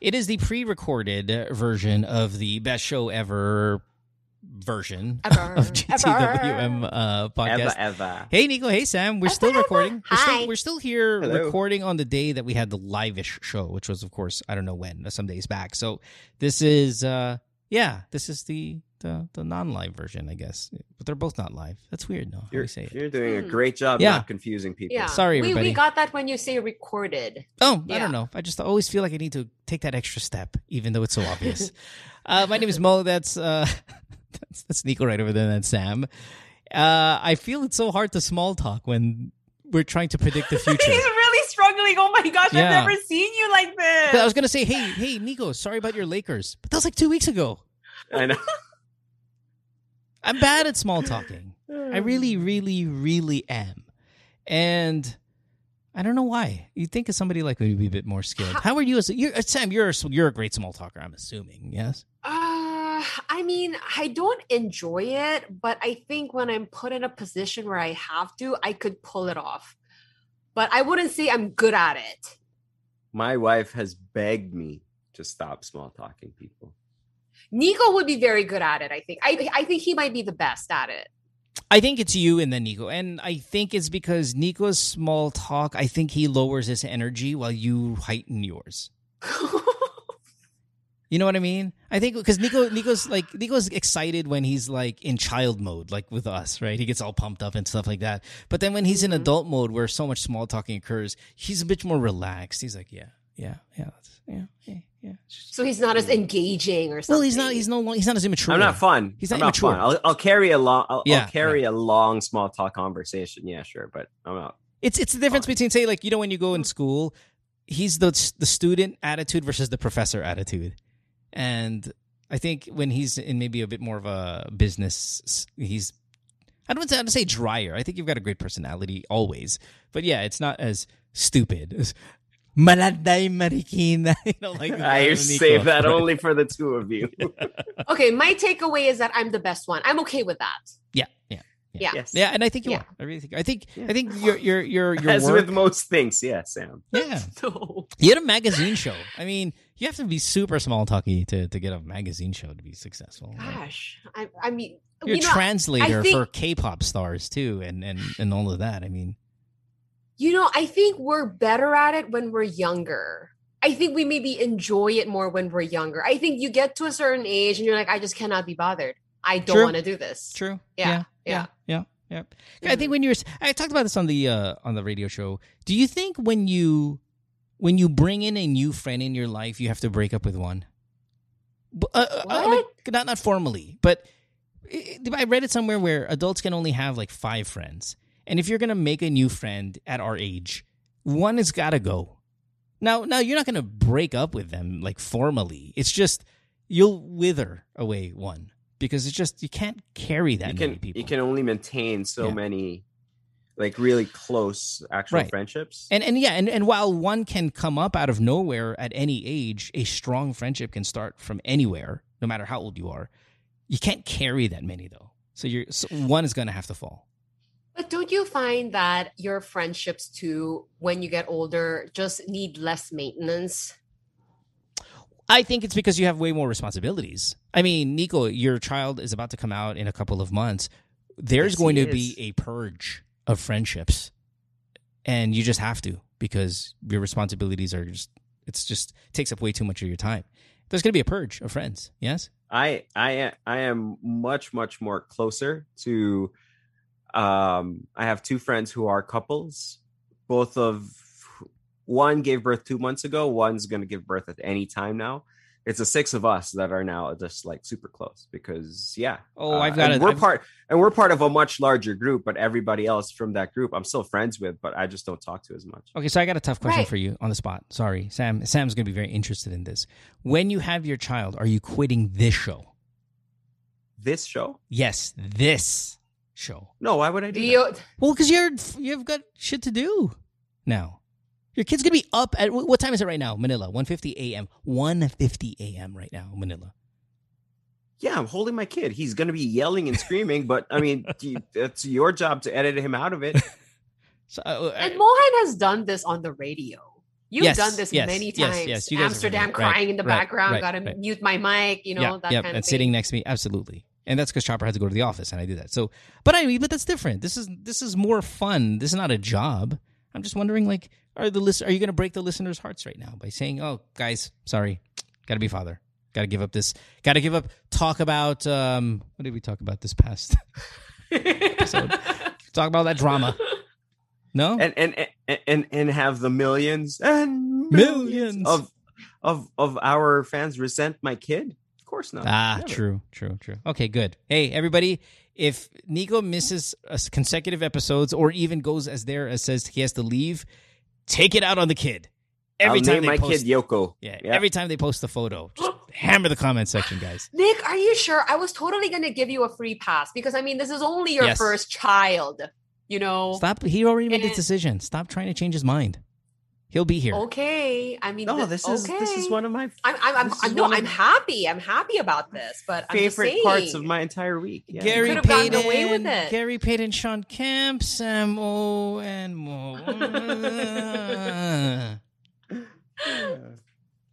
It is the pre-recorded version of the best show ever version Ever. of GTWM uh, podcast. Eva, Eva. Hey Nico, hey Sam. We're Ever, still ever. recording. We're still, Hi. we're still here Hello. recording on the day that we had the live-ish show, which was of course, I don't know when, some days back. So this is uh yeah, this is the the, the non-live version, I guess. But they're both not live. That's weird, no? You're, say it? you're doing a Hmm. great job Yeah. not confusing people. Yeah. Sorry, everybody. we we got that when you say recorded. Oh, I don't know. I just always feel like I need to take that extra step, even though it's so obvious. uh, my name is Mo. That's uh, that's, that's Nico right over there. That's Sam. Uh, I feel it's so hard to small talk when we're trying to predict the He's future. Really struggling. Oh my gosh, Yeah. I've never seen you like this. But I was gonna say, hey, hey, Nico, sorry about your Lakers, but that was like two weeks ago. I know. I'm bad at small talking. I really, really, really am, and I don't know why. You'd think of somebody like me would be a bit more skilled. How are you? As you're, uh, Sam, you're a, you're a great small talker. I'm assuming, yes. Uh, I mean, I don't enjoy it, but I think when I'm put in a position where I have to, I could pull it off. But I wouldn't say I'm good at it. My wife has begged me to stop small talking people. Nico would be very good at it. I think. I I think he might be the best at it. I think it's you and then Nico. And I think it's because Nico's small talk, I think he lowers his energy while you heighten yours. You know what I mean? I think because Nico, Nico's like Nico's excited when he's like in child mode, like with us, right? He gets all pumped up and stuff like that. But then when he's in Mhm. adult mode, where so much small talking occurs, he's a bit more relaxed. He's like, yeah, yeah, yeah, that's- yeah, yeah, yeah. so he's not as engaging or something. Well, he's not. He's no. He's not as immature. I'm not fun. He's I'm not not fun. I'll, I'll carry a long. I'll, Yeah, I'll carry a long small talk conversation. Yeah, sure, but I'm not. It's it's the difference Fine. between say like you know when you go in school, he's the the student attitude versus the professor attitude, and I think when he's in maybe a bit more of a business, he's I don't want to, I don't want to say drier. I think you've got a great personality always, but yeah, it's not as stupid. as, Maladay Marikina, you know, like I save that only for the two of you. Okay, my takeaway is that I'm the best one. I'm okay with that. Yeah, yeah, Yeah. Yes. yeah, and I think you Yeah. are. I really think. I think. Yeah. I think your your your your As work. with most things, yeah, Sam. yeah, No. You had a magazine show. I mean, you have to be super small talky to, to get a magazine show to be successful. Gosh, I, I mean, You're you a translator think- for K-pop stars too, and, and and all of that. I mean, you know, I think we're better at it when we're younger. I think we maybe enjoy it more when we're younger. I think you get to a certain age and you're like, I just cannot be bothered. I don't want to do this. true. Yeah, yeah, yeah. yeah. yeah. I think when you're, I talked about this on the uh, on the radio show. Do you think when you when you bring in a new friend in your life, you have to break up with one? B- Uh, uh, I not not formally, but I I read it somewhere where adults can only have like five friends, and if you're gonna make a new friend at our age, one has got to go. Now, now you're not gonna break up with them like formally. It's just you'll wither away one because it's just you can't carry that you many can people. you can only maintain so Yeah. many like really close actual Right. friendships. And and yeah, and, and while one can come up out of nowhere at any age, a strong friendship can start from anywhere, no matter how old you are. You can't carry that many though. So you're so one is gonna have to fall. But don't you find that your friendships too, when you get older, just need less maintenance? I think it's because you have way more responsibilities. I mean, Nico, your child is about to come out in a couple of months. There's Yes, going he to be a purge of friendships. And you just have to because your responsibilities are just it's just takes up way too much of your time. There's going to be a purge of friends. Yes? i i i am much much more closer to um I have two friends who are couples. Both of one gave birth 2 months ago, one's going to give birth at any time now. It's the six of us that are now just like super close because yeah. Oh, uh, I've got and it. We're I've- part and we're part of a much larger group, but everybody else from that group I'm still friends with, but I just don't talk to as much. Okay, so I got a tough question Right. for you on the spot. Sorry, Sam. Sam's going to be very interested in this. When you have your child, are you quitting this show? This show? Yes, this show. No, why would I do Do that? you Well, because you're you've got shit to do now. Your kid's gonna be up at what time is it right now? Manila, 1.50 a.m. 1.50 a.m. right now, Manila. Yeah, I'm holding my kid. He's going to be yelling and screaming, but I mean, do you- it's your job to edit him out of it. So, uh, and Mohan has done this on the radio. You've Yes, done this yes, many times. yes, you Amsterdam done it. Right, crying in the right, background. right, Gotta right. mute my mic. You know yeah, that yeah, kind and of sitting next to me, absolutely. And that's because Chopper had to go to the office, and I did that. So, but I mean, but that's different. This is this is more fun. This is not a job. I'm just wondering, like, are the list? Are you going to break the listeners' hearts right now by saying, "Oh, guys, sorry, got to be father, got to give up this, got to give up." Talk about um, what did we talk about this past episode? talk about that drama. No, and and and and, have the millions and Millions. of of of our fans resent my kid? Of course not. Ah, Never. true, true, true. Okay, good. Hey, everybody, if Nico misses consecutive episodes or even goes as there as says he has to leave, take it out on the kid. Every I'll time name they my post, kid Yoko. yeah, Yeah. every time they post the photo, just hammer the comment section, guys. Nick, are you sure? I was totally gonna give you a free pass because I mean this is only your Yes. first child. You know. Stop. He already made his And- decision. Stop trying to change his mind. He'll be here. Okay. I mean, No, th- this is this is one of my I'm I'm I'm, I'm no, I'm happy. I'm happy about this, but I'm just favorite parts of my entire week. Yeah. Gary could've Payton, away with it. Gary Payton, Sean Kemp, Sam O, and more.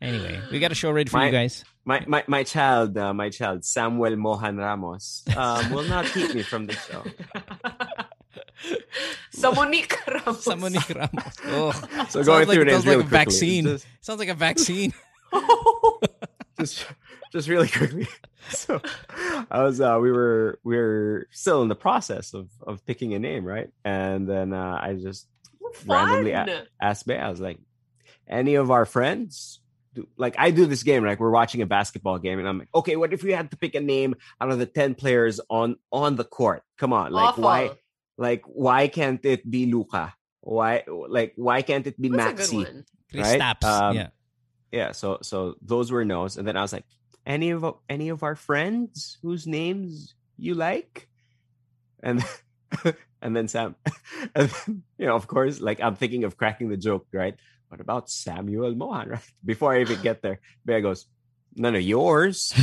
anyway, we got a show ready for My- you guys. my my my child, uh, my child Samuel Mohan Ramos, um, will not keep me from the show. Someone Ramos. Someone Nick Ramos. Oh, So Sounds going like- through sounds this real like a vaccine. Just, sounds like a vaccine. just just really quickly. So I was uh we were we were still in the process of of picking a name, right? And then uh I just randomly Fun. asked Bay, I was like, any of our friends? Do, like I do this game, like we're watching a basketball game, and I'm like, okay, what if we had to pick a name out of the 10 players on on the court? Come on, like Awful. why like why can't it be Luca? Why like why can't it be That's a Maxi? Right? Kristaps. Um, yeah. yeah so so those were no's and then i was like any of any of our friends whose names you like and and then sam and then, you know of course like i'm thinking of cracking the joke right what about samuel mohan right before i even get there Bea goes none of yours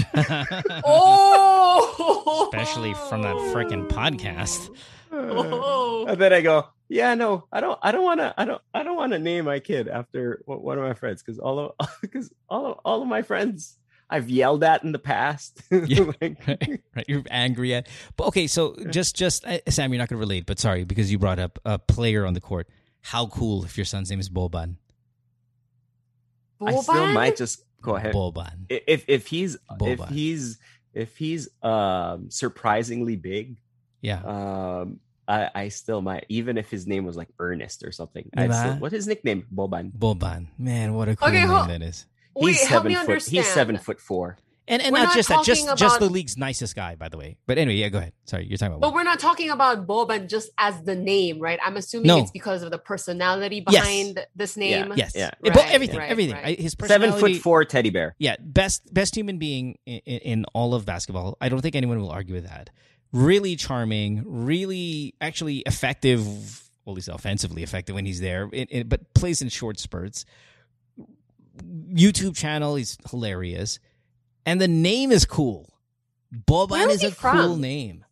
Oh, Especially from that freaking podcast. Oh. and then i go yeah no i don't i don't want to i don't i don't want to name my kid after one one of my friends because all of because all of all of my friends i've yelled at in the past Yeah. Like- right, right. You're angry at. But okay, so just just uh, Sam, you're not going to relate, but sorry because you brought up a player on the court. How cool if your son's name is Boban? I still might just go ahead. Boban. If if he's if he's if he's um surprisingly big, Yeah. um I, I still might even if his name was like Ernest or something. I'd still, what's his nickname? Boban. Boban. Man, what a cool Okay, name hold- that is. Wait, he's help seven me foot. understand. He's seven foot four. And and We're not not just that, just talking just the league's nicest guy, by the way. But anyway, yeah, go ahead. Sorry, you're talking about. But we're not talking about Boban just as the name, right? I'm assuming No. it's because of the personality Yes. behind this name. yes, Yeah. Eh, but Right, everything, right, everything. right. I- His Seven foot four teddy bear. Yeah, best best human being in, in, in all of basketball. I don't think anyone will argue with that. Really charming, really actually effective. Well, at least offensively effective when he's there, it, it- but plays in short spurts. YouTube channel, he's hilarious, and the name is cool. Boban Where is is he a cool name.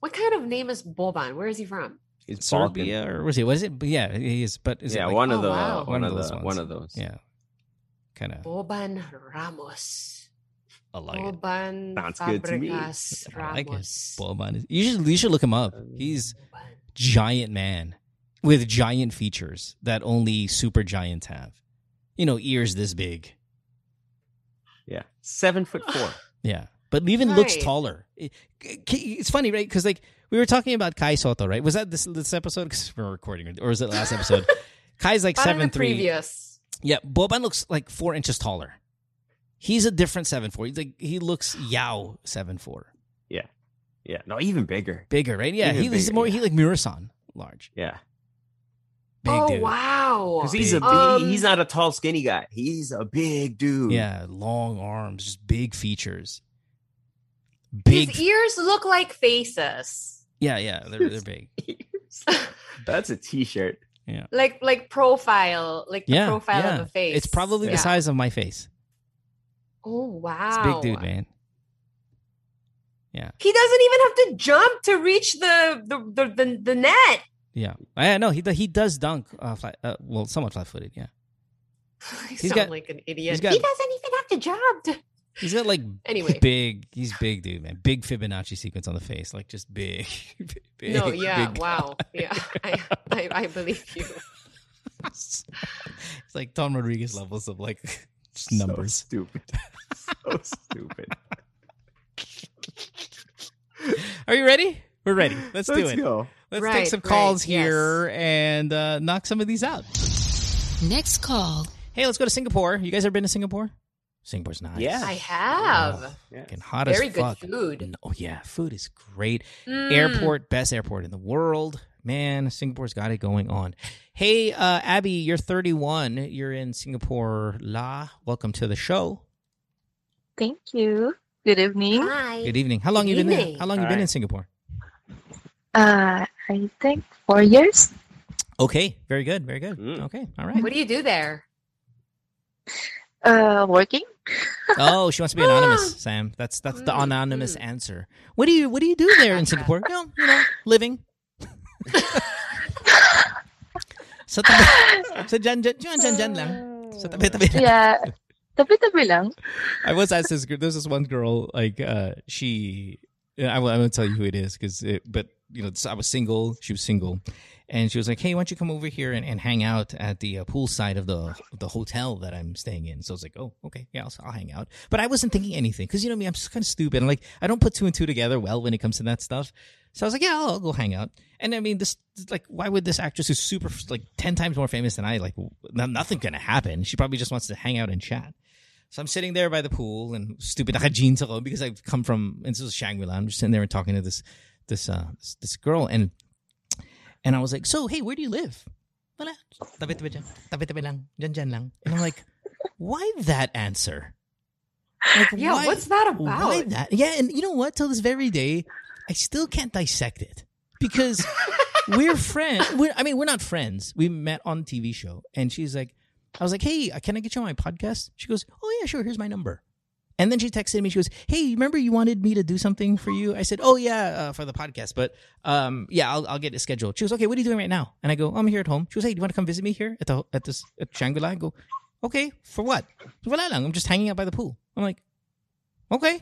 What kind of name is Boban? Where is he from? He's Balkan. Serbia or was he? Was it? But yeah, he is. But is yeah, it like, one of Oh, the wow. one, One of of those the one of those. yeah, kind of. Boban Ramos. I like it. Boban Sounds good to me. Fabregas I like it. Ramos. Boban is. You should you should look him up. He's giant man with giant features that only super giants have. You know, ears this big. Yeah, seven foot four. Yeah. But even looks taller. It- it's funny, right? Because like we were talking about Kai Sotto, right? Was that this this episode? Because we're recording, or was it last episode? Kai's like Parang seven three. previous. Yeah, Boban looks like four inches taller. He's a different seven four. He's like he looks Yao seven four, yeah, yeah. no, even bigger. bigger, right? Yeah, Even he, he's bigger, more yeah. he like Muresan large, Yeah, big oh dude. wow! because he's a Big. big, Um, he's not a tall skinny guy. He's a big dude. Yeah, long arms, just big features. Big, His ears look like faces, yeah, yeah, they're they're big. That's a t-shirt. Yeah. Like like profile, like the Yeah, profile yeah. of a face. It's probably Yeah. the size of my face. Oh It's wow! a big dude, man. Yeah. He doesn't even have to jump to reach the the the, the, the net. Yeah, I know he he does dunk. Uh, flat, uh, well, somewhat flat footed. Yeah, He's got- like an idiot. got- he doesn't even have the job. To... He's got like Anyway. big. He's big, dude, man. Big Fibonacci sequence on the face, like just big. big no, yeah, big wow, yeah, I, I, I believe you. it's like Tom Rodriguez levels of like just So numbers. stupid. so stupid. Are you ready? We're ready. Let's, do Let's it. go. Let's take Right, some right, calls yes. here and uh, knock some of these out. Next call. Hey, let's go to Singapore. You guys ever been to Singapore? Singapore's nice. Yeah. I have. Yeah. Fucking hot Very as good food. Oh yeah, food is great. Mm. Airport, best airport in the world. Man, Singapore's got it going on. Hey, uh, Abby, you're 31. You're in Singapore. La, welcome to the show. Thank you. Good evening. Hi. Good evening. How long Good you been there? How long you been Hi. in Singapore? Uh, I think four years. Okay, very good, very good. Mm. Okay, all right. What do you do there? Uh, working. Oh, she wants to be anonymous, Sam. That's that's the Mm, anonymous mm. answer. What do you What do you do there in Singapore? You know, you know living. sa tabi, sa dyan, dyan, dyan, dyan, dyan lang. Sa tabi, tabi lang. Yeah. Tabi-tabi lang. I was asked this. girl- There's this one girl, like uh, she. I won't, I won't tell you who it is because, it, but you know, I was single. She was single, and she was like, "Hey, why don't you come over here and, and hang out at the uh, pool side of the the hotel that I'm staying in?" So I was like, "Oh, okay, yeah, I'll, I'll hang out." But I wasn't thinking anything because you know me, I'm just kind of stupid. I'm like, I don't put two and two together well when it comes to that stuff. So I was like, "Yeah, I'll, I'll go hang out." And I mean, this like, why would this actress who's super like ten times more famous than I like? n- Nothing gonna happen. She probably just wants to hang out and chat. So I'm sitting there by the pool and stupid naka jeans ako because I've come from and this was Shangri-La. I'm just sitting there and talking to this this uh this, this girl and and I was like, "So, hey, where do you live?" Wala. Tabi-tabi dyan. Tabi-tabi lang. Dyan, dyan lang. And I'm like, "Why that answer?" Like, Yeah, why- what's that about? Why that? Yeah, and you know what? Till this very day, I still can't dissect it because we're friends. I mean, we're not friends. We met on TV show, and she's like, I was like, hey, can I get you on my podcast? She goes, oh yeah, sure. Here's my number. And then she texted me. She goes, "Hey, remember you wanted me to do something for you?" I said, "Oh yeah, uh, for the podcast, but um, yeah, I'll, I'll get it scheduled." She goes, "Okay, what are you doing right now?" And I go, "I'm here at home." She goes, "Hey, do you want to come visit me here at the at this at Shangri-La?" I go, "Okay, for what?" Wala lang. I'm just hanging out by the pool. I'm like, "Okay,"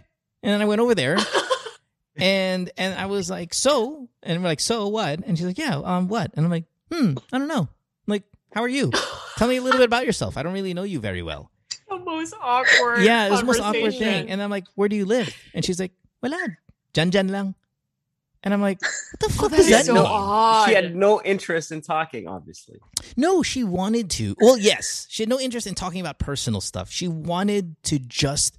and then I went over there, and and I was like, "So," and we're like, "So what?" And she's like, "Yeah, um, what?" And I'm like, "Hmm, I don't know." I'm like, "How are you? Tell me a little bit about yourself. I don't really know you very well." The most awkward. Yeah, it was the most awkward thing. And I'm like, where do you live? And she's like, wala, dyan dyan lang. And I'm like, what the fuck that does is that so mean? odd. She had no interest in talking, obviously. No, she wanted to. Well, yes, she had no interest in talking about personal stuff. She wanted to just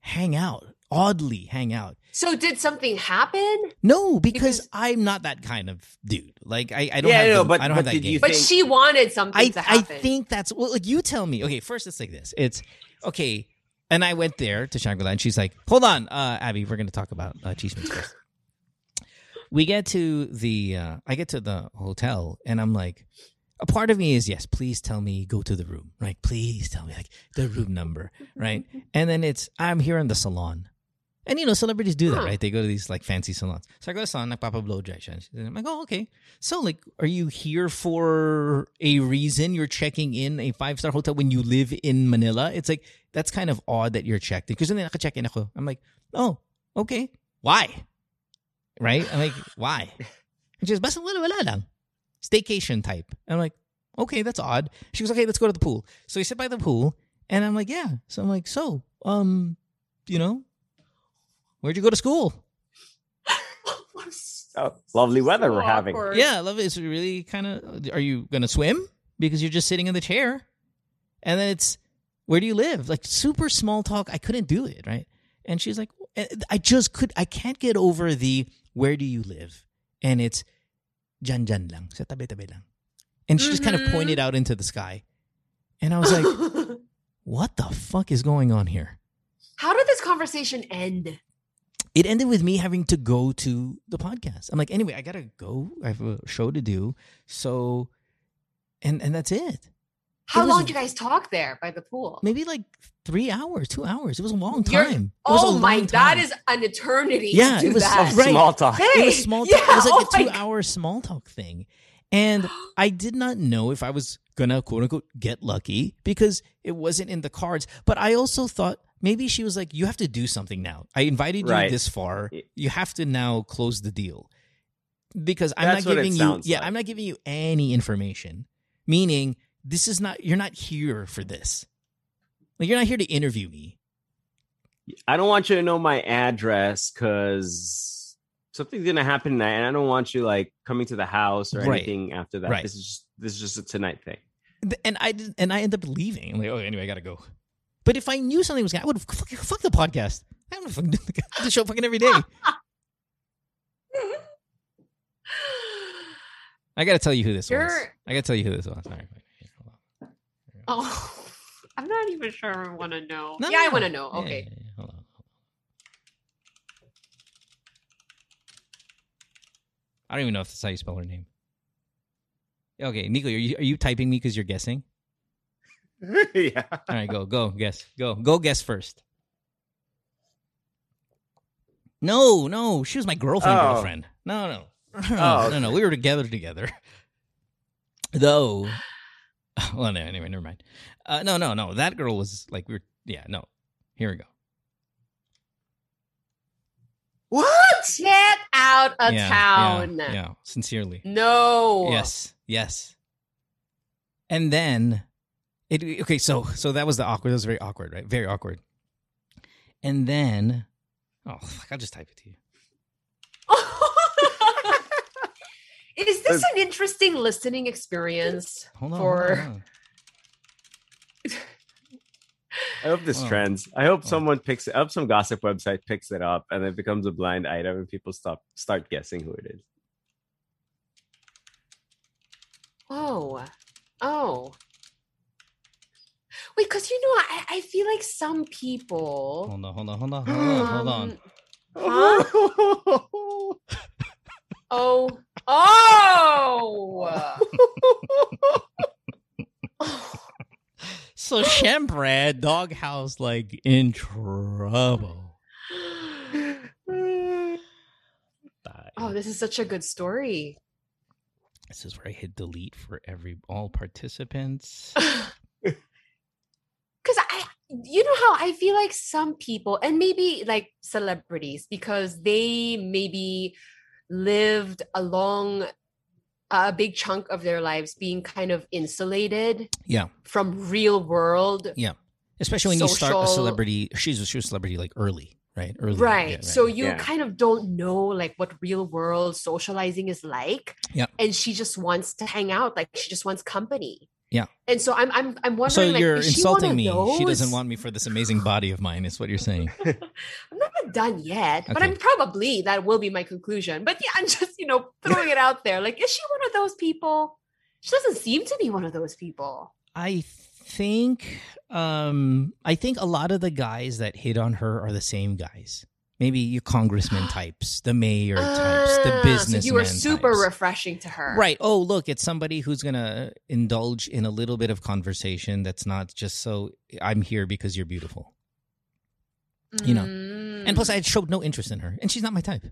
hang out, oddly hang out. So did something happen? No, because, Because- I'm not that kind of dude. Like I, I don't Yeah, have no, the- but- I don't but have that game. you But she wanted something I, to happen. I think that's well. Like you tell me. Okay, first it's like this. It's okay. And I went there to Shangri-La, and she's like, "Hold on, uh, Abby, we're going to talk about uh, cheese first. We get to the, uh, I get to the hotel, and I'm like, a part of me is yes, please tell me go to the room, right? Please tell me like the room number, right? And then it's I'm here in the salon. And you know, celebrities do that, right? They go to these like fancy salons. So I go to the salon, nagpapa-blow dry siya. And I'm like, oh, okay. So like, are you here for a reason? You're checking in a five star hotel when you live in Manila? It's like that's kind of odd that you're checked in. Because then naka-check in ako. I'm like, oh, okay. Why? Right? I'm like, why? And she goes, basta wala, wala lang. Staycation type. And I'm like, okay, that's odd. She goes, okay, let's go to the pool. So we sit by the pool, and I'm like, yeah. So I'm like, so, um, you know, where'd you go to school? Oh, lovely weather we're So having. awkward. Yeah, I love it. It's really kind of. Are you gonna swim? Because you're just sitting in the chair, and then it's where do you live? Like super small talk. I couldn't do it right. And she's like, eh, I just could. I can't get over the where do you live, and it's jan jan lang sa tabi tabi lang, and she just kind of mm-hmm. pointed out into the sky, and I was like, what the fuck is going on here? How did this conversation end? It ended with me having to go to the podcast. I'm like, anyway, I gotta go. I have a show to do. So, and and that's it. How was- long did you guys talk there by the pool? Maybe like three hours, two hours. It was a long You're- time. It oh was Oh my, long that time. is an eternity. Yeah, to do it was that. Right. Small talk. Hey, It was small. Yeah, Talk. It was like oh a two-hour small talk thing, And I did not know if I was gonna quote unquote get lucky because it wasn't in the cards. But I also thought maybe she was like, "You have to do something now. I invited you Right. this far. You have to now close the deal." Because I'm That's not giving you, yeah, like. I'm not giving you any information. Meaning, this is not. You're not here for this. Like, you're not here to interview me. I don't want you to know my address because something's gonna happen tonight, and I don't want you like coming to the house or Right. anything after that. Right. This is just, this is just a tonight thing. And I and I end up leaving. I'm like, oh, anyway, I gotta go. But if I knew something was going, I would fuck, fuck the podcast. I would have fucking do the show fucking every day. I gotta tell you who this was. You're- I gotta tell you who this was. All right, wait, here, hold on. Oh, I'm not even sure I want to know. No, yeah, I want to know. Yeah, Okay. yeah, yeah, hold on. I don't even know if that's how you spell her name. Okay, Nico, are you, are you typing me because you're guessing? yeah. All right, go, go, guess, go, go, guess first. No, no, she was my girlfriend. Oh. Girlfriend. No, no, Oh, no, no. We were together together. Though, well, no, anyway, never mind. Uh, no, no, no. That girl was like we were. Yeah, no. Here we go. What? Get out of yeah, town. Yeah, yeah, sincerely. No. Yes, yes. And then it okay, so so that was the awkward. That was very awkward, right? Very awkward. And then oh, fuck, I'll just type it to you. Is this an interesting listening experience? Hold on. For- hold on. I hope this Oh. trends. I hope Oh. someone picks it up. Some gossip website picks it up, and it becomes a blind item, and people stop start guessing who it is. Oh, oh. Wait, because you know, I, I feel like some people. Hold on, hold on, hold on, hold on, hold on. um, Oh, oh. So Shembrad Doghouse like in trouble. oh, this is such a good story. This is where I hit delete for every all participants. Because I, you know how I feel like some people, and maybe like celebrities, because they maybe lived a long, a big chunk of their lives being kind of insulated Yeah. from real world. Yeah. Especially when you start a celebrity she's a, she was a celebrity like early, right? Early. Right. yeah, So you Yeah. kind of don't know like what real world socializing is like. Yeah. And she just wants to hang out. Like she just wants company. Yeah. And so I'm I'm I'm So wondering like you're she insulting of me. She doesn't want me for this amazing body of mine, is what you're saying. I'm not done yet, but I'm probably that will be my conclusion. But yeah, I'm just, you know, throwing it out there. Like, is she one of those people? She doesn't seem to be one of those people. I think um I think a lot of the guys that hit on her are the same guys. Maybe your congressman types, the mayor types, the Ah, businessman. So you were super types. refreshing to her. Right. Oh, look, it's somebody who's going to indulge in a little bit of conversation that's not just so I'm here because you're beautiful. you know. And plus, I Mm. had showed no interest in her, and she's not my type.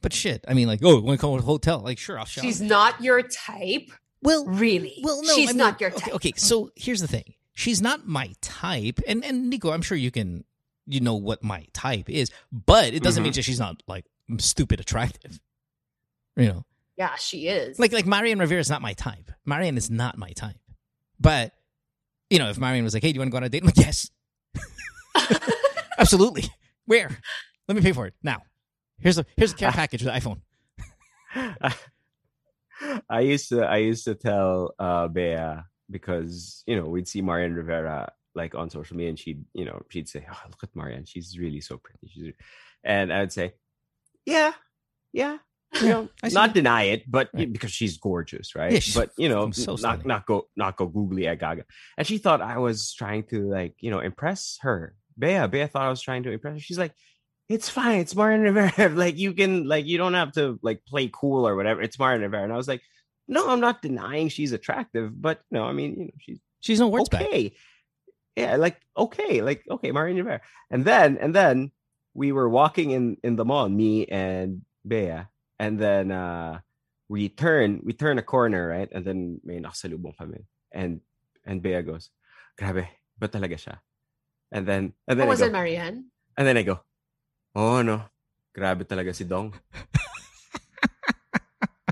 But shit, I mean, like, oh, want to come to a hotel? Like, sure, I'll show. she's not your type. well, Really? well, no, she's I mean, not your okay, type. Okay, so here's the thing: she's not my type, and and Nico, I'm sure you can, you know what my type is, but it doesn't mean that she's not like stupid attractive. You know, Yeah, she is. like like Marian Rivera is not my type. Marian is not my type. But you know, if Marian was like, "Hey, do you want to go on a date?" I'm like, "Yes, absolutely. Where? Let me pay for it now. Here's a here's a care package with iPhone." I used to I used to tell uh Bea because you know we'd see Marian Rivera like on social media and she'd you know she'd say oh look at Marian she's really so pretty she's and I'd say yeah yeah you know I not deny it but Right. because she's gorgeous right Yeah, she's but you know so not not go not go googly at Gaga and she thought I was trying to like you know impress her Bea Bea thought I was trying to impress her she's like it's fine. It's Marian Rivera. like you can like you don't have to like play cool or whatever. It's Marian Rivera. And I was like, no, I'm not denying she's attractive, but no, I mean, you know, she's She's no words back. Yeah, like okay, like okay, Marian Rivera. And then and then we were walking in in the mall, me and Bea, and then uh we turn, we turn a corner, right? And then may nakasalubong kami. And and Bea goes, grabe, ba talaga siya? And then, and then Oh, I was go, it Marian? and then I go, oh no, grabe talaga si Dong.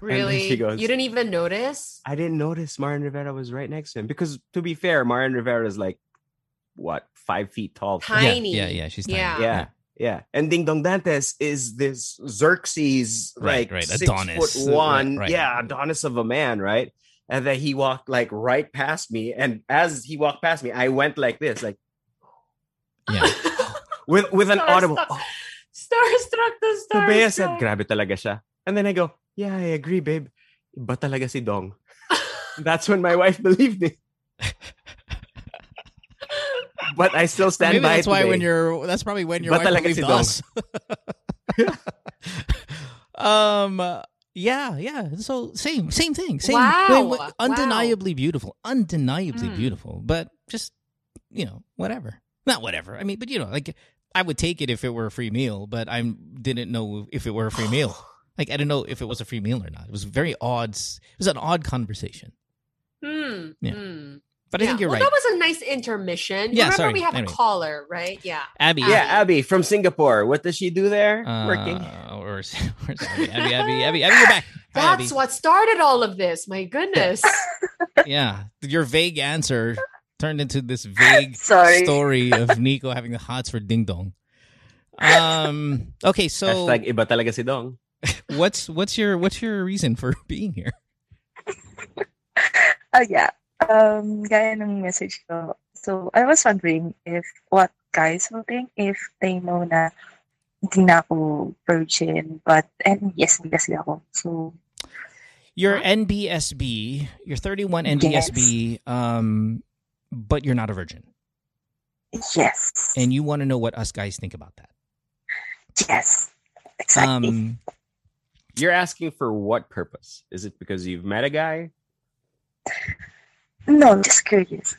Really? she goes- you didn't even notice? I didn't notice Marian Rivera was right next to him because, to be fair, Marian Rivera is like what five feet tall. Tiny. Yeah, yeah, yeah, she's tiny. Yeah. Yeah, yeah. And Dingdong Dantes is this Xerxes, Right, like right, six Adonis. foot one, Right, right. yeah, Adonis of a man, right? And then he walked like right past me, and as he walked past me, I went like this, like Yeah. with with an audible. Oh, Starstruck the so starstruck. Bea said, "Grabe talaga siya," and then I go, "Yeah, I agree, babe. Iba talaga si Dong." That's when my wife believed me. but I still stand Maybe by that's it why today. when you're that's probably when your Iba wife talaga believed si Dong. us. um uh, yeah, yeah. So same, same thing. Same. Wow, when- when- wow. undeniably beautiful. Undeniably Mm. beautiful. But just you know, whatever. Not whatever. I mean, but you know, like I would take it if it were a free meal, but I didn't know if it were a free meal. Like I didn't know if it was a free meal or not. It was very odd. It was an odd conversation. Hmm. Yeah. hmm. But I Yeah. think you're well, right. that was a nice intermission. Yeah, Remember sorry. we have Anyway. a caller, right? Yeah. Abby. yeah, Abby from Singapore. What does she do there? Working. Uh, or, where's Abby? Abby, Abby, Abby, Abby, you're back. Hi, That's Abby. what started all of this. My goodness. Yeah, your vague answer turned into this vague story of Nico having the hots for Dingdong. Um. Okay, so Hashtag iba talaga si Dong. what's what's your what's your reason for being here? Oh, yeah. Um, gaya ng message ko. So, I was wondering if what guys will think if they know na hindi na ako virgin, but NBSB kasi ako. So, You're NBSB. You're 31 NBSB. Um, but you're not a virgin, yes. and you want to know what us guys think about that. yes. Exactly. Um. You're asking for what purpose? Is it because you've met a guy? No, I'm just curious.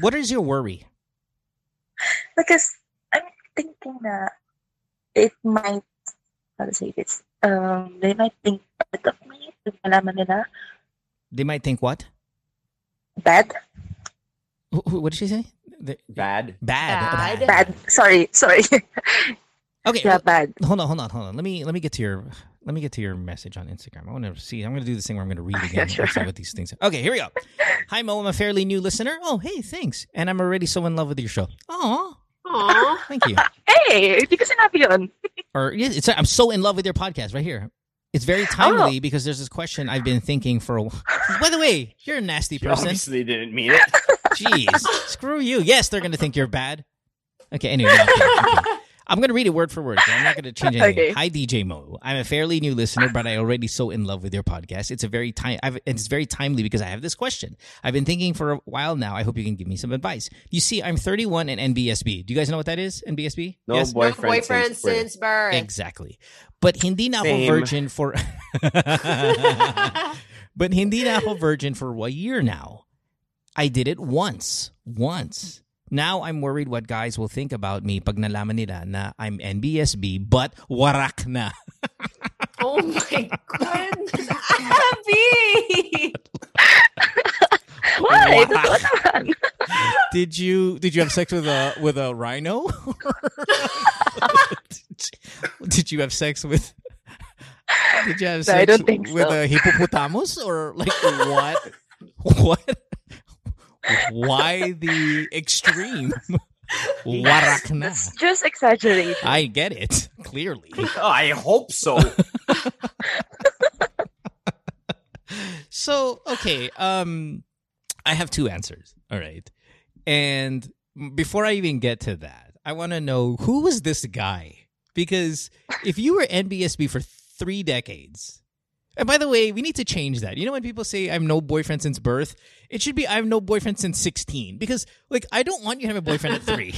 What is your worry? Because I'm thinking that it might, how to say this, um, they might think bad of me if malaman nila. They might think what? Bad? Wh- wh- What did she say? The- Bad. bad. Bad. Bad. Sorry, sorry. Okay. yeah, bad. hold on, hold on, hold on. Let me let me get to your let me get to your message on Instagram. I want to see. I'm going to do this thing where I'm going to read again. sure. see what these things. Are. Okay, here we go. Hi Mo, I'm a fairly new listener. Oh, hey, thanks. And I'm already so in love with your show. Oh, Aw. thank you. Hey, hindi ko sinabi yun. or yeah, it's I'm so in love with your podcast right here. It's very timely because there's this question I've been thinking for a while. By the way, you're a nasty You person. obviously didn't mean it. Jeez, screw you. Yes, they're going to think you're bad. Okay, anyway. no, okay, okay. I'm going to read it word for word. okay? I'm not going to change anything. Okay. Hi, DJ Mo. I'm a fairly new listener, but I already so in love with your podcast. It's a very time. I've, it's very timely because I have this question. I've been thinking for a while now. I hope you can give me some advice. You see, I'm 31 and NBSB. Do you guys know what that is? NBSB? No yes. boyfriend, no boyfriend since birth. since birth. Exactly. But hindi na ako virgin for But hindi na ako virgin for a year now. I did it once. Once. Now I'm worried what guys will think about me pag nalaman nila na I'm NBSB but warak na. oh my God! Abby! Why? Wow. Did you did you have sex with a with a rhino? did you have sex with Did you have No, sex I don't think with so. a hippopotamus or like what? What? Why the extreme? Warak. It's just exaggeration. I get it clearly. Oh, I hope so. So okay, um, I have two answers. All right, and before I even get to that, I want to know who was this guy because if you were NBSB for three decades. And by the way, we need to change that. You know when people say I'm no boyfriend since birth, it should be I've no boyfriend since 16 because like I don't want you to have a boyfriend at 3.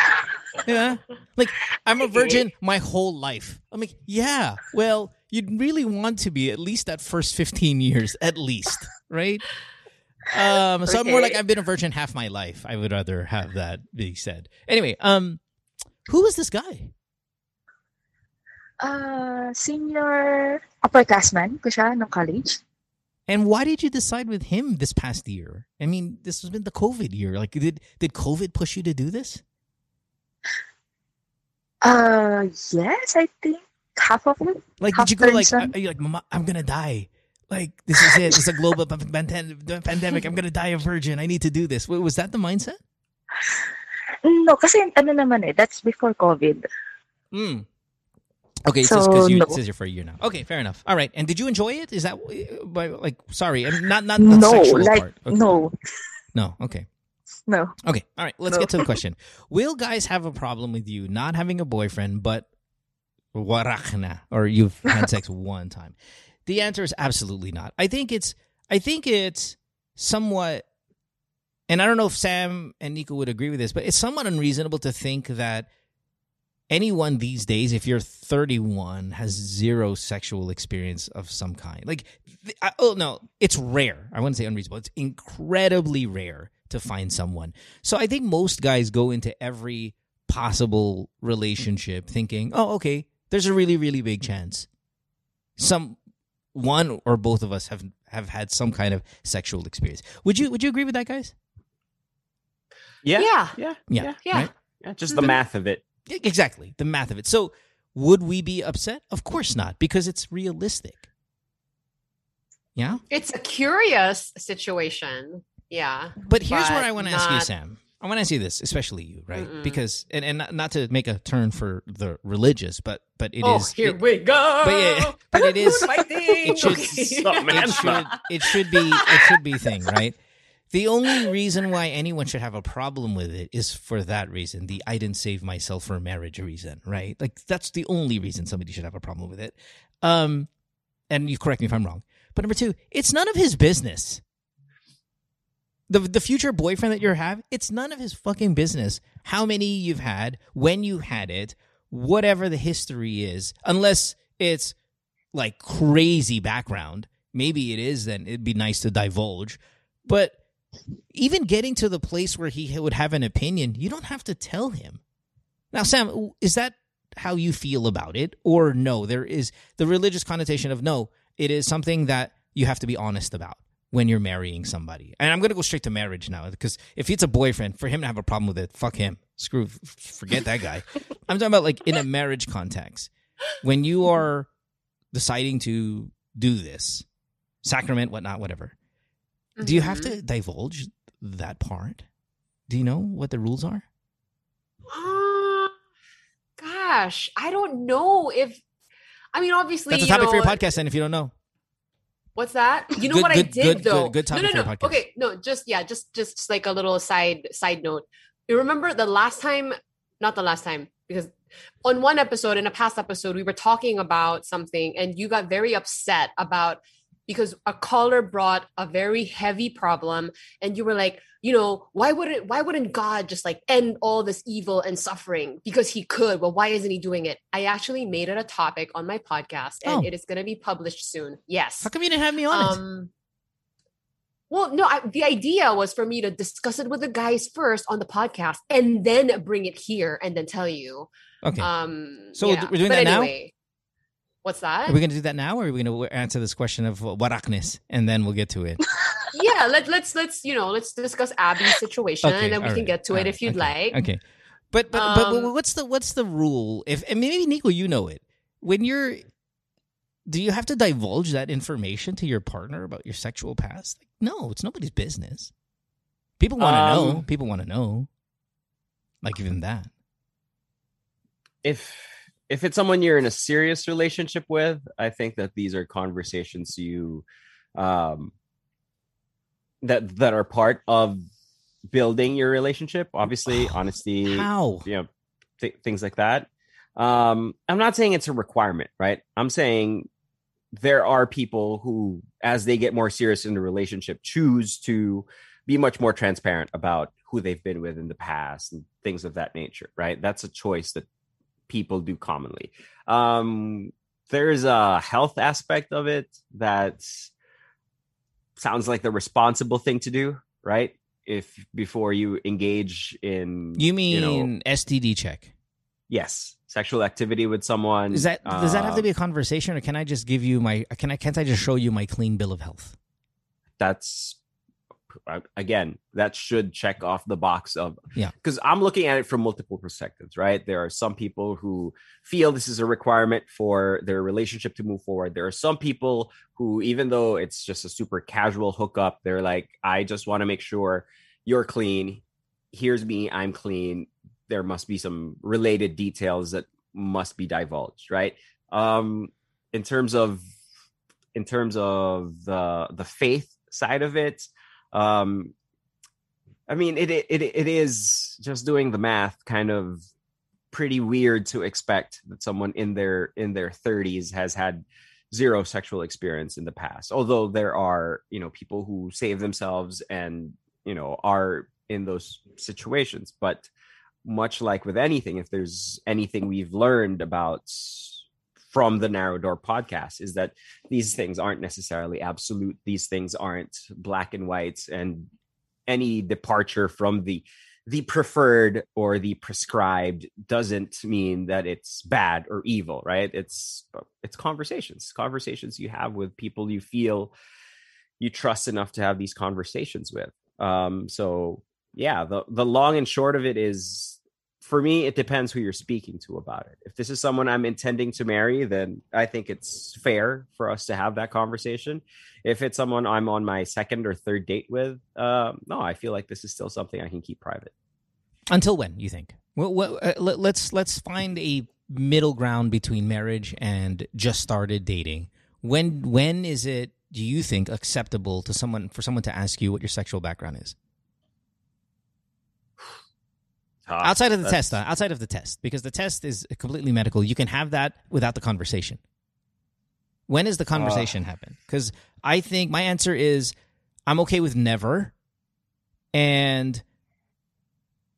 yeah. Like I'm a virgin my whole life. I'm like, yeah. Well, you'd really want to be at least that first 15 years at least, right? Um so I'm more like I've been a virgin half my life. I would rather have that be said. Anyway, um who was this guy? Uh, senior upperclassman ko siya nung college. And why did you decide with him this past year? I mean, this has been the COVID year. Like, did did COVID push you to do this? Uh, yes, I think half of it. Like, Half did you go like, are you like, Mama, I'm gonna die. Like, this is it. It's a global pan- pan- pandemic. I'm gonna die a virgin. I need to do this. Was that the mindset? No, kasi ano naman eh, that's before COVID. Mm. Okay, it So, says because you no. it says you're for a year now. Okay, fair enough. All right, and did you enjoy it? Is that uh, like sorry, not not the No, sexual like, part. Okay. no, no. Okay, no. okay. All right. Let's No. get to the question. Will guys have a problem with you not having a boyfriend, but warakna, or you've had sex one time? The answer is absolutely not. I think it's I think it's somewhat and I don't know if Sam and Nico would agree with this, but it's somewhat unreasonable to think that anyone these days, if you're 31, has zero sexual experience of some kind. Like, I, oh no, it's rare. I wouldn't say unreasonable. It's incredibly rare to find someone. So I think most guys go into every possible relationship thinking, oh, okay, there's a really, really big chance. Some one or both of us have have had some kind of sexual experience. Would you would you agree with that, guys? Yeah. Yeah. Yeah. Yeah. Yeah. Right? Yeah, Just the Mhm. math of it. Exactly. The math of it. So would we be upset? Of course not, because it's realistic. Yeah. It's a curious situation. Yeah. But here's where But I want to ask you, Sam. I want to ask you this, especially you, right? Mm-mm. Because and, and not, not to make a turn for the religious, but but it oh, is. oh, here it, we go. but yeah, but it is- it should- Okay. It should it should be it should be thing, right? The only reason why anyone should have a problem with it is for that reason, the I didn't save myself for marriage reason, right? Like that's the only reason somebody should have a problem with it. Um and you correct me if I'm wrong. But number 2, it's none of his business. The the future boyfriend that you're have, it's none of his fucking business how many you've had, when you had it, whatever the history is, unless it's like crazy background. Maybe it is, then it'd be nice to divulge. But even getting to the place where he would have an opinion, you don't have to tell him. Now, Sam, is that how you feel about it? Or no, there is the religious connotation of no, it is something that you have to be honest about when you're marrying somebody. And I'm going to go straight to marriage now because if it's a boyfriend, for him to have a problem with it, fuck him. Screw, forget that guy. I'm talking about like in a marriage context. When you are deciding to do this, sacrament, whatnot, whatever, do you have Mhm. to divulge that part? Do you know what the rules are? Uh, gosh, I don't know if. I mean, obviously, That's a topic for your podcast, then, if you don't know. What's that? You know Good- what I did good- though. good- good topic no, for no, your no. podcast. Okay, no, just yeah, just just like a little side side note. You remember the last time? Not the last time, because on one episode in a past episode we were talking about something, and you got very upset about because a caller brought a very heavy problem, and you were like, you know, why wouldn't why wouldn't God just like end all this evil and suffering because He could? Well, why isn't He doing it? I actually made it a topic on my podcast, and Oh. it is going to be published soon. Yes. How come you didn't have me on it? Um, well, no, I, the idea was for me to discuss it with the guys first on the podcast and then bring it here and then tell you. Okay. Um, So yeah. we're doing but that now? anyway, What's that? Are we going to do that now, or are we going to answer this question of waraknis, and then we'll get to it? yeah, let, let's let's you know let's discuss Abby's situation Okay, and then we all can get to it right, if you'd okay, like. Okay. But but but Um, what's the what's the rule? If and maybe Nico, you know it. When you're, do you have to divulge that information to your partner about your sexual past? Like, no, it's nobody's business. People want to know. Um, People want to know. Like even that. if if it's someone you're in a serious relationship with, I think that these are conversations you um that that are part of building your relationship. Obviously, honesty, How? you know, th- things like that. Um, I'm not saying it's a requirement, right? I'm saying there are people who, as they get more serious in the relationship, choose to be much more transparent about who they've been with in the past and things of that nature, right? That's a choice that people do commonly. Um, there's a health aspect of it that sounds like the responsible thing to do, right? If before you engage in, You mean know, STD check? yes, sexual activity with someone. Is that does that have to uh, be a conversation, or can I just give you my? Can I can't I just show you my clean bill of health? that's uh, again that should check off the box of Yeah. because i'm looking at it from multiple perspectives right? There are some people who feel this is a requirement for their relationship to move forward. There are some people who even though it's just a super casual hookup they're like i just want to make sure you're clean. Here's me i'm clean. There must be some related details that must be divulged right? Um in terms of in terms of the the faith side of it um i mean it it it is just doing the math kind of pretty weird to expect that someone in their in their 30s has had zero sexual experience in the past although there are you know people who save themselves and you know are in those situations. But much like with anything if there's anything we've learned about from the narrow door podcast is that these things aren't necessarily absolute. These things aren't black and white and any departure from the the preferred or the prescribed doesn't mean that it's bad or evil right? It's it's conversations conversations you have with people you feel you trust enough to have these conversations with. Um so yeah the the long and short of it is for me, it depends who you're speaking to about it. If this is someone I'm intending to marry, then I think it's fair for us to have that conversation. If it's someone I'm on my second or third date with, uh, no, I feel like this is still something I can keep private. Until when you think? Well, uh, let, let's let's find a middle ground between marriage and just started dating. When when is it? Do you think acceptable to someone for someone to ask you what your sexual background is? Tough. outside of the That's- test, uh, outside of the test, because the test is completely medical. You can have that without the conversation. When does the conversation happen? Because I think my answer is I'm okay with never, and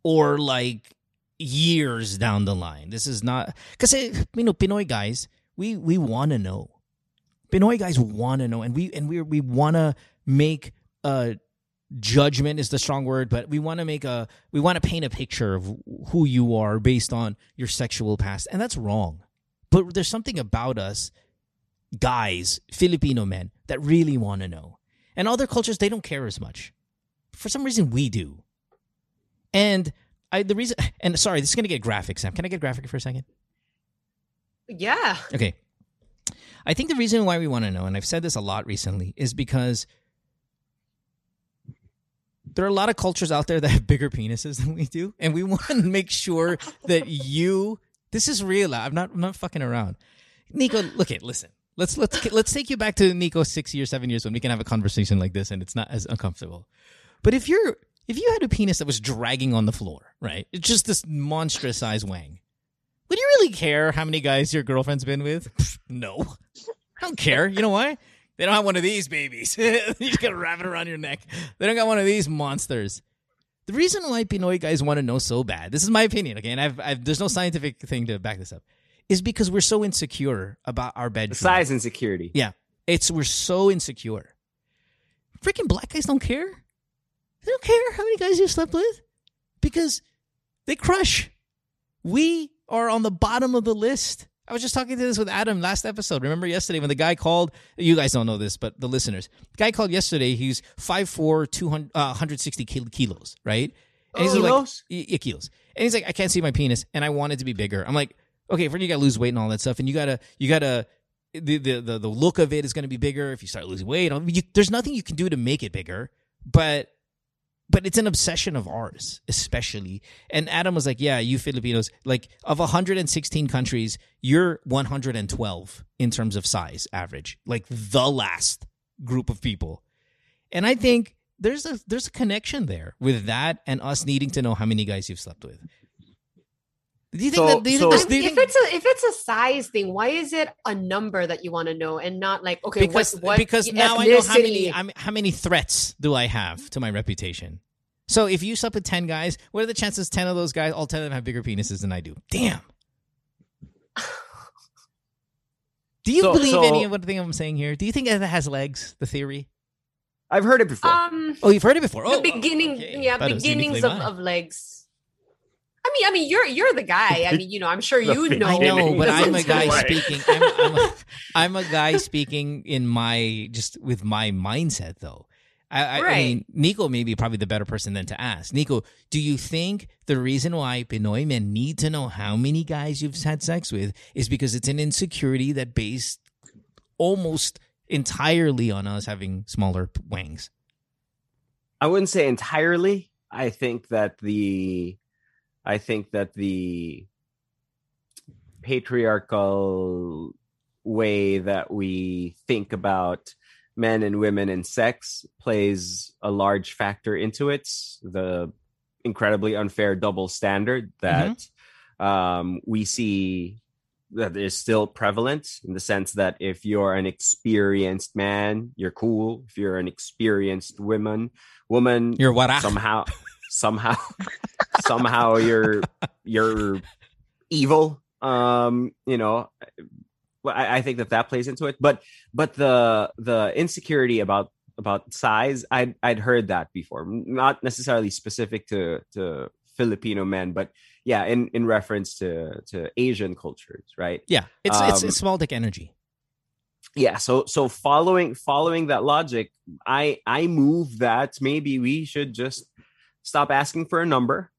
or like years down the line. This is not because you know Pinoy guys. We we want to know. Pinoy guys want to know, and we and we we want to make a judgment is the strong word, but we want to make a we want to paint a picture of who you are based on your sexual past, and that's wrong. But there's something about us, guys, Filipino men, that really want to know, and other cultures they don't care as much. For some reason, we do. And I the reason and sorry, this is gonna get graphic, Sam. Can I get graphic for a second? Yeah. Okay. I think the reason why we want to know, and I've said this a lot recently, is because there are a lot of cultures out there that have bigger penises than we do, and we want to make sure that you. This is real. I'm not. I'm not fucking around. Nico, look at. Listen. Let's let's let's take you back to Nico six years, seven years when we can have a conversation like this, and it's not as uncomfortable. But if you're if you had a penis that was dragging on the floor, right? It's just this monstrous size wang. Would you really care how many guys your girlfriend's been with? No. I don't care. You know why? They don't have one of these babies. you just gotta wrap it around your neck. They don't got one of these monsters. The reason why Pinoy guys want to know so bad, this is my opinion, okay, and I've, I've there's no scientific thing to back this up, is because we're so insecure about our bedroom. The size insecurity. Yeah. It's we're so insecure. Freaking black guys don't care. They don't care how many guys you slept with because they crush. We are on the bottom of the list. I was just talking to this with Adam last episode. Remember yesterday when the guy called? You guys don't know this, but the listeners. The guy called yesterday. He's 5'4", 200, uh, 160 kil- kilos, right? And he's like, Kilos? y- yeah, kilos. And he's like, I can't see my penis, and I want it to be bigger. I'm like, okay, first you gotta lose weight and all that stuff, and you gotta, you gotta, the the the, the look of it is gonna be bigger if you start losing weight. I mean, you, there's nothing you can do to make it bigger, but but it's an obsession of ours, especially. And Adam was like, "Yeah, you Filipinos, like of 116 countries, you're 112 in terms of size average, like the last group of people." And I think there's a there's a connection there with that and us needing to know how many guys you've slept with. Do you think So- that? Do you so- think this, do you if think- it's a if it's a size thing, why is it a number that you want to know and not like okay, because what, what because now I know how many? I'm, how many threats do I have to my reputation. So if you slept with ten guys, what are the chances ten of those guys, all ten of them have bigger penises than I do? Damn. Do you So- believe so- any of what thing I'm saying here? Do you think it has legs? The theory? I've heard it before. Um, Oh, you've heard it before. the Oh, beginning, okay. yeah, Thought it was beginnings of, of legs. I mean, I mean, you're you're the guy. I mean, you know, I'm sure you know. I know, but I'm a guy work. speaking. I'm, I'm, a, I'm a guy speaking in my just with my mindset, though. I, I, I mean, Nico may be probably the better person than to ask. Nico, do you think the reason why Pinoy men need to know how many guys you've had sex with is because it's an insecurity that based almost entirely on us having smaller wangs? I wouldn't say entirely. I think that the I think that the patriarchal way that we think about men and women and sex plays a large factor into it. The incredibly unfair double standard that um, we see that is still prevalent in the sense that if you're an experienced man, you're cool. If you're an experienced woman, woman, You're what? somehow, somehow, somehow you're you're evil. Um, you know, I, I think that that plays into it. But but the the insecurity about about size, I'd I'd heard that before. Not necessarily specific to to Filipino men, but yeah, in in reference to to Asian cultures, right? Yeah, it's it's, Um, it's small dick energy. yeah so so following following that logic i i move that maybe we should just stop asking for a number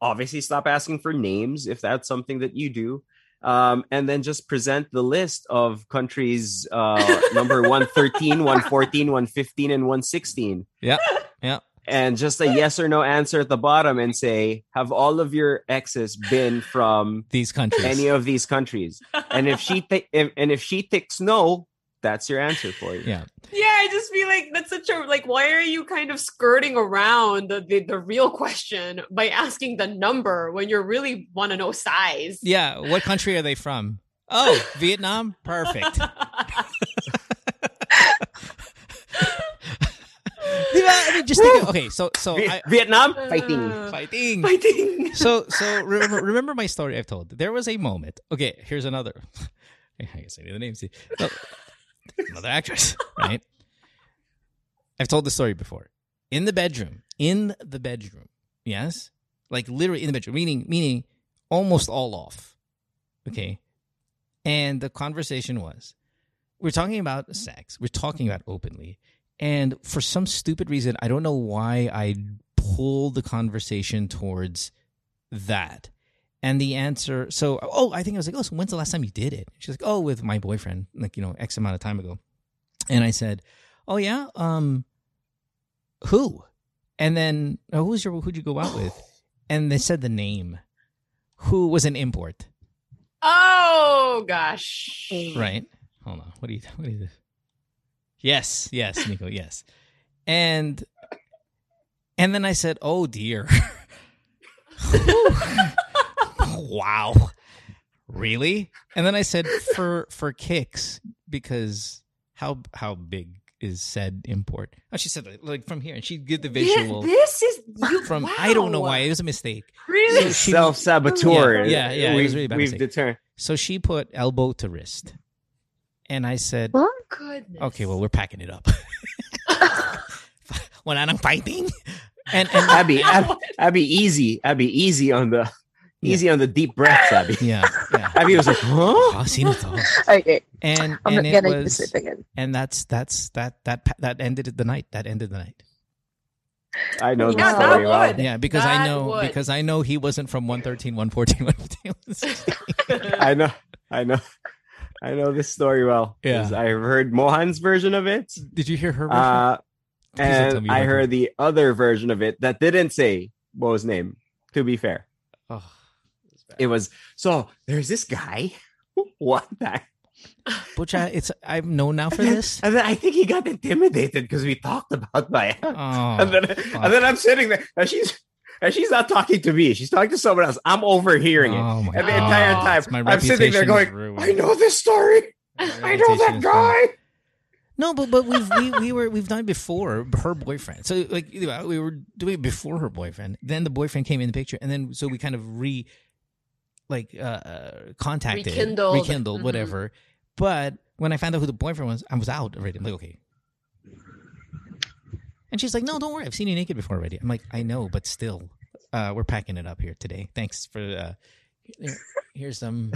obviously stop asking for names if that's something that you do um, and then just present the list of countries uh, number 113 114 115 and 116 Yeah, yeah. and just a yes or no answer at the bottom and say have all of your exes been from These countries. any of these countries and if she th- if, and if she thinks no that's your answer for you yeah. Yeah, I just feel like that's such a like. Why are you kind of skirting around the the, the real question by asking the number when you really want to know size? Yeah, what country are they from? Oh, Vietnam? Perfect. Diba? I mean, just think. Of, okay, so so Vi- I, Vietnam fighting. Uh, fighting. fighting. So so remember remember my story I've told. There was a moment. Okay, here's another. I guess I knew the name. See, So, another actress, right? I've told the story before. In the bedroom, in the bedroom, yes, like literally in the bedroom, meaning meaning almost all off. Okay, and the conversation was, we're talking about sex. We're talking about openly, and for some stupid reason, I don't know why I pulled the conversation towards that. And the answer, so oh, I think I was like, oh, so when's the last time you did it? She's like, oh, with my boyfriend, like you know, X amount of time ago. And I said, oh yeah, um, who? And then oh, who's your who'd you go out with? And they said the name. Who was an import? Oh gosh. Right. Hold on. What do you? What do you? Yes. Yes, Nico. Yes. And and then I said, "Oh dear." wow. Really? And then I said, "For for kicks, because how how big is said import?" Oh, she said like from here, and she did the Thi- visual This is you, from. I don't know why it was a mistake. Really? she- Self saboteur. Yeah, yeah, yeah, it We've, was really bad we've mistake. determined. So she put elbow to wrist, and I said, What? Goodness. Okay, well, we're packing it up. when i'm fighting. And and Abby, Ab- Abby, easy. i'd be easy on the easy on the deep breaths, Abby. yeah, yeah. Abby was like, huh? Oh, sino to? Okay, And I'm and not it gonna was it again. and that's that's that that that ended the night. That ended the night. I know the Yeah, that story well. would. Yeah, because I know would. because I know he wasn't from 113, 114, 115. I know, I know, I know this story well. Yeah. I've heard Mohan's version of it. Did you hear her? version? Uh, Please and I heard heard the other version of it that didn't say Mo's name. To be fair, oh, it was so. There's this guy. One time, Butcha, it's I've known now for this. and then I think he got intimidated because we talked about my. Oh, and then, and then I'm sitting there, and she's and she's not talking to me. She's talking to someone else. I'm overhearing it, oh my and the God. entire time My I'm sitting there going, "I know this story. I know reputation that is ruined. guy." No, but but we've we, we were we've done it before her boyfriend. So like we were doing it before her boyfriend. Then the boyfriend came in the picture, and then so we kind of re like uh, uh contacted Rekindled. rekindled Mhm. whatever. But when I found out who the boyfriend was, I was out already. I'm like, okay. And she's like, "No, don't worry. I've seen you naked before already." I'm like, "I know, but still, Uh, we're packing it up here today. Thanks for. Uh, here, here's some.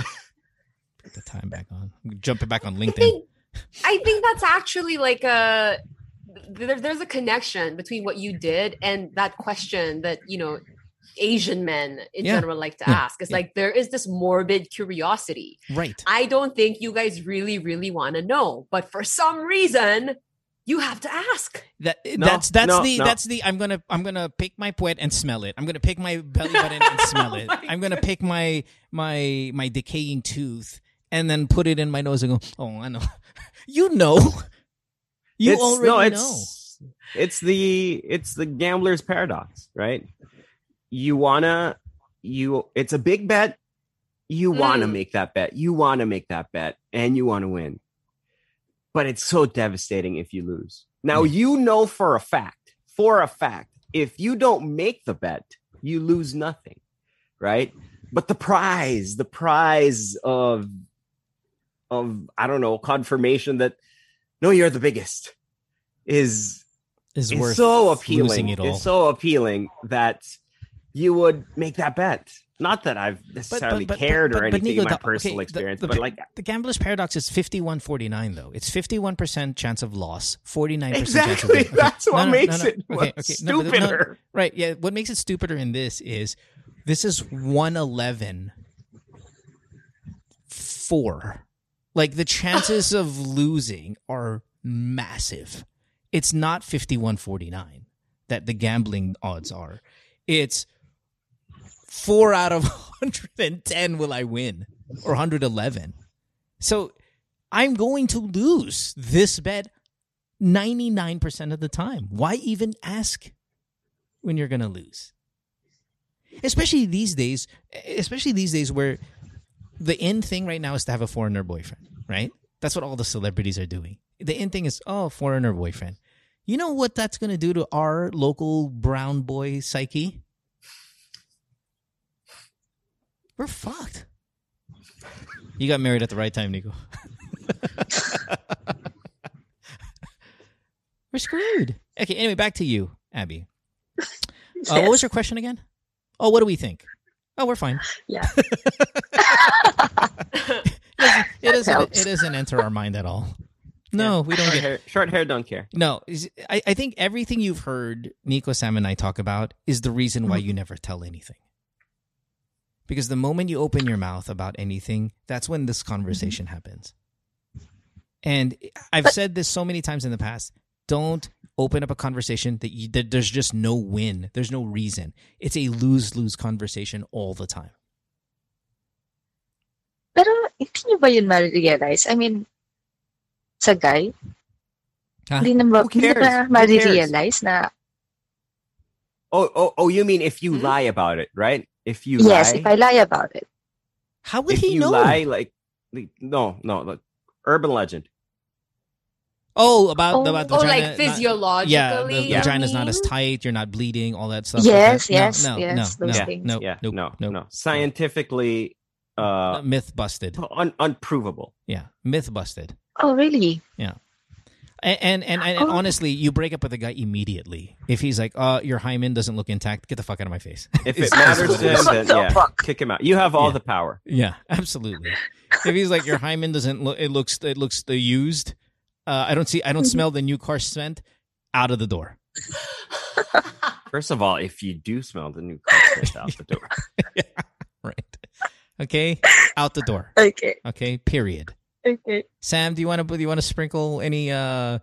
Put the time back on. Jumping back on I LinkedIn. think, I think that's actually like a there, there's a connection between what you did and that question that you know Asian men in Yeah. general like to Yeah. ask. It's Yeah. like there is this morbid curiosity. Right. I don't think you guys really, really want to know, but for some reason, you have to ask. That eh, No, that's that's no, the no. that's the I'm gonna I'm gonna pick my puwet and smell it. I'm gonna pick my belly button and smell oh it. Oh I'm gonna pick my my my decaying tooth and then put it in my nose and go. Oh, I know. You know. You it's, already no, know. it's, It's the it's the gambler's paradox, right? You wanna you it's a big bet. You wanna Mm. make that bet. You wanna make that bet, and you wanna win. But it's so devastating if you lose. Now Yeah. you know for a fact, for a fact, if you don't make the bet, you lose nothing, right? But the prize, the prize of of I don't know confirmation that no, you're the biggest is Is is worth so appealing. it all. It's so appealing that you would make that bet. Not that I've necessarily but- cared but- or but anything Nico, in my the- personal okay, experience, the but like the gambler's paradox is 5149 though. It's 51% chance of loss, 49% chance of exactly. Okay. that's what No, makes no, it Okay, okay. Stupider. Right. Yeah. What makes it stupider in this is this is 111 4. Like the chances of losing are massive. It's not 5149 that the gambling odds are. It's 4 out of 110 will I win or 111. So I'm going to lose this bet 99% of the time. Why even ask when you're going to lose? Especially these days, especially these days where the end thing right now is to have a foreigner boyfriend, right? That's what all the celebrities are doing. The end thing is, oh, foreigner boyfriend. You know what that's going to do to our local brown boy psyche? We're fucked. You got married at the right time, Nico. We're screwed. Okay, anyway, back to you, Abby. Uh, what was your question again? Oh, what do we think? Oh, we're fine. Yeah. It doesn't, it doesn't enter our mind at all. No, we don't Short get hair, short hair don't care. No, I, I think everything you've heard Nico, Sam, and I talk about is the reason Mm-hmm. why you never tell anything. Because the moment you open your mouth about anything, that's when this conversation happens. And I've Mm-hmm. But- said this so many times in the past. Don't open up a conversation that, you, that there's just no win. There's no reason. It's a lose lose conversation all the time. Pero hindi niyo ba yun ma-realize? I mean, sa guy, Huh? hindi na ba, Who hindi na ba ma-realize na, Oh, oh, oh! You mean if you Hmm? lie about it, right? If you yes, lie, if I lie about it. How would if he you know? lie, like, like- no, no, look, urban legend. Oh, about Oh. about the Oh, vagina like not- physiologically. yeah, the you vagina's not as tight. You're not bleeding. All that stuff. Yes, like that. yes, no, no, yes, no, those no, things. no, yeah, nope, no, nope. no. Scientifically, Uh, myth busted. un- unprovable. Yeah, myth busted. Oh, really? And and, and, and Oh. honestly, you break up with a guy immediately if he's like, "Uh, your hymen doesn't look intact. Get the fuck out of my face." If it matters to him, What then the yeah, fuck? kick him out. You have all Yeah. the power. yeah, absolutely. if he's like, your hymen doesn't look, it looks it looks uh, used. Uh, I don't see. I don't smell the new car scent. Out of the door. First of all, if you do smell the new car scent out the door, Right. Okay. Out the door. Okay, Okay. Period. Okay. Sam, do you want to do you want to sprinkle any uh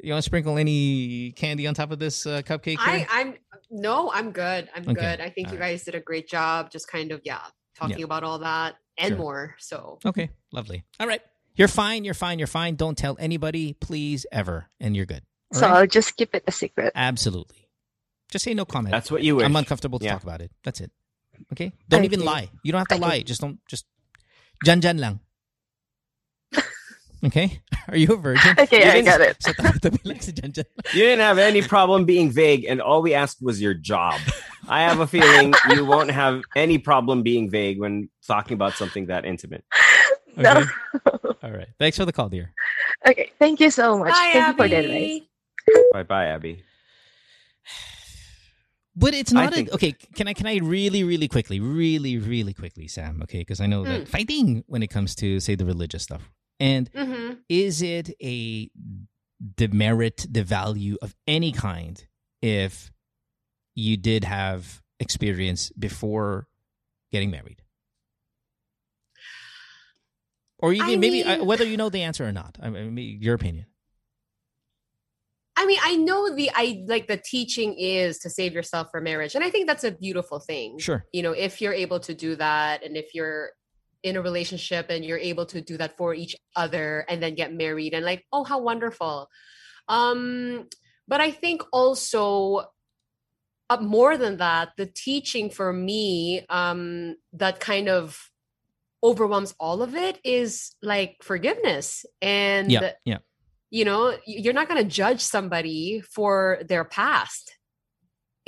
you want to sprinkle any candy on top of this uh, cupcake I, here? I'm no, I'm good. I'm Okay, good. I think all you right. guys did a great job. Just kind of yeah, talking about all that and Sure. more. So okay, lovely. All right. You're fine, you're fine, you're fine. Don't tell anybody, please, ever, and you're good. All So right? I'll just keep it a secret. Absolutely. Just say no comment. that's what you wish. I'm uncomfortable to Yeah. talk about it. That's it. Okay? Don't even Okay. lie. You don't have to Okay. lie. Just don't just jan jan lang. Okay? Are you a virgin? Okay, You I didn't- got it. So tabi lang si Jan Jan. You didn't have any problem being vague, and all we asked was your job. I have a feeling you won't have any problem being vague when talking about something that intimate. No. Okay? All right. Thanks for the call, dear. Okay, thank you so much. bye, thank you for the advice. Bye bye, Abby. But it's not a, okay. Can I can I really really quickly, really really quickly, Sam? Okay, because I know that Mm. fighting when it comes to say the religious stuff, and hmm is it a demerit, devalue of any kind if you did have experience before getting married, or even I maybe uh, mean- whether you know the answer or not? I mean, your opinion. I mean, I know the I like the teaching is to save yourself for marriage, and I think that's a beautiful thing. Sure. You know, if you're able to do that, and if you're in a relationship and you're able to do that for each other, and then get married, and like, oh, how wonderful. Um, but I think also uh, more than that, the teaching for me, um, that kind of overwhelms all of it is like forgiveness and Yeah. Yeah. you know you're not going to judge somebody for their past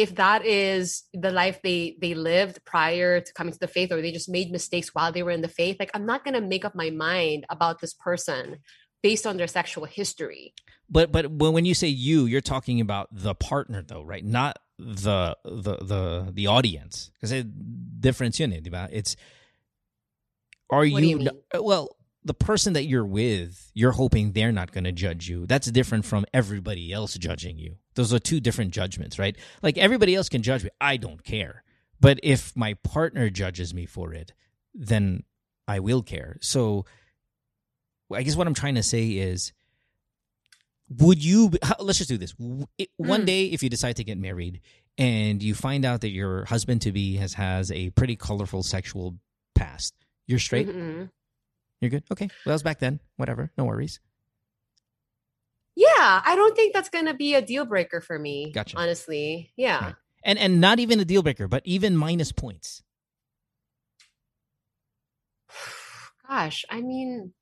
if that is the life they they lived prior to coming to the faith or they just made mistakes while they were in the faith like i'm not going to make up my mind about this person based on their sexual history But but when when you say you, you're talking about the partner though, right? Not the the the the audience. Because difference ba? It's are you you, well the person that you're with, you're hoping they're not going to judge you. That's different from everybody else judging you. Those are two different judgments, right? Like everybody else can judge me. I don't care. But if my partner judges me for it, then I will care. So I guess what I'm trying to say is would you let's just do this one Mm. day if you decide to get married and you find out that your husband to be has has a pretty colorful sexual past you're straight Mhm. You're good? Okay. Well that was back then. Whatever. No worries. Yeah i don't think that's going to be a deal breaker for me Gotcha. honestly. Yeah. Right. and and not even a deal breaker but even minus points. Gosh i mean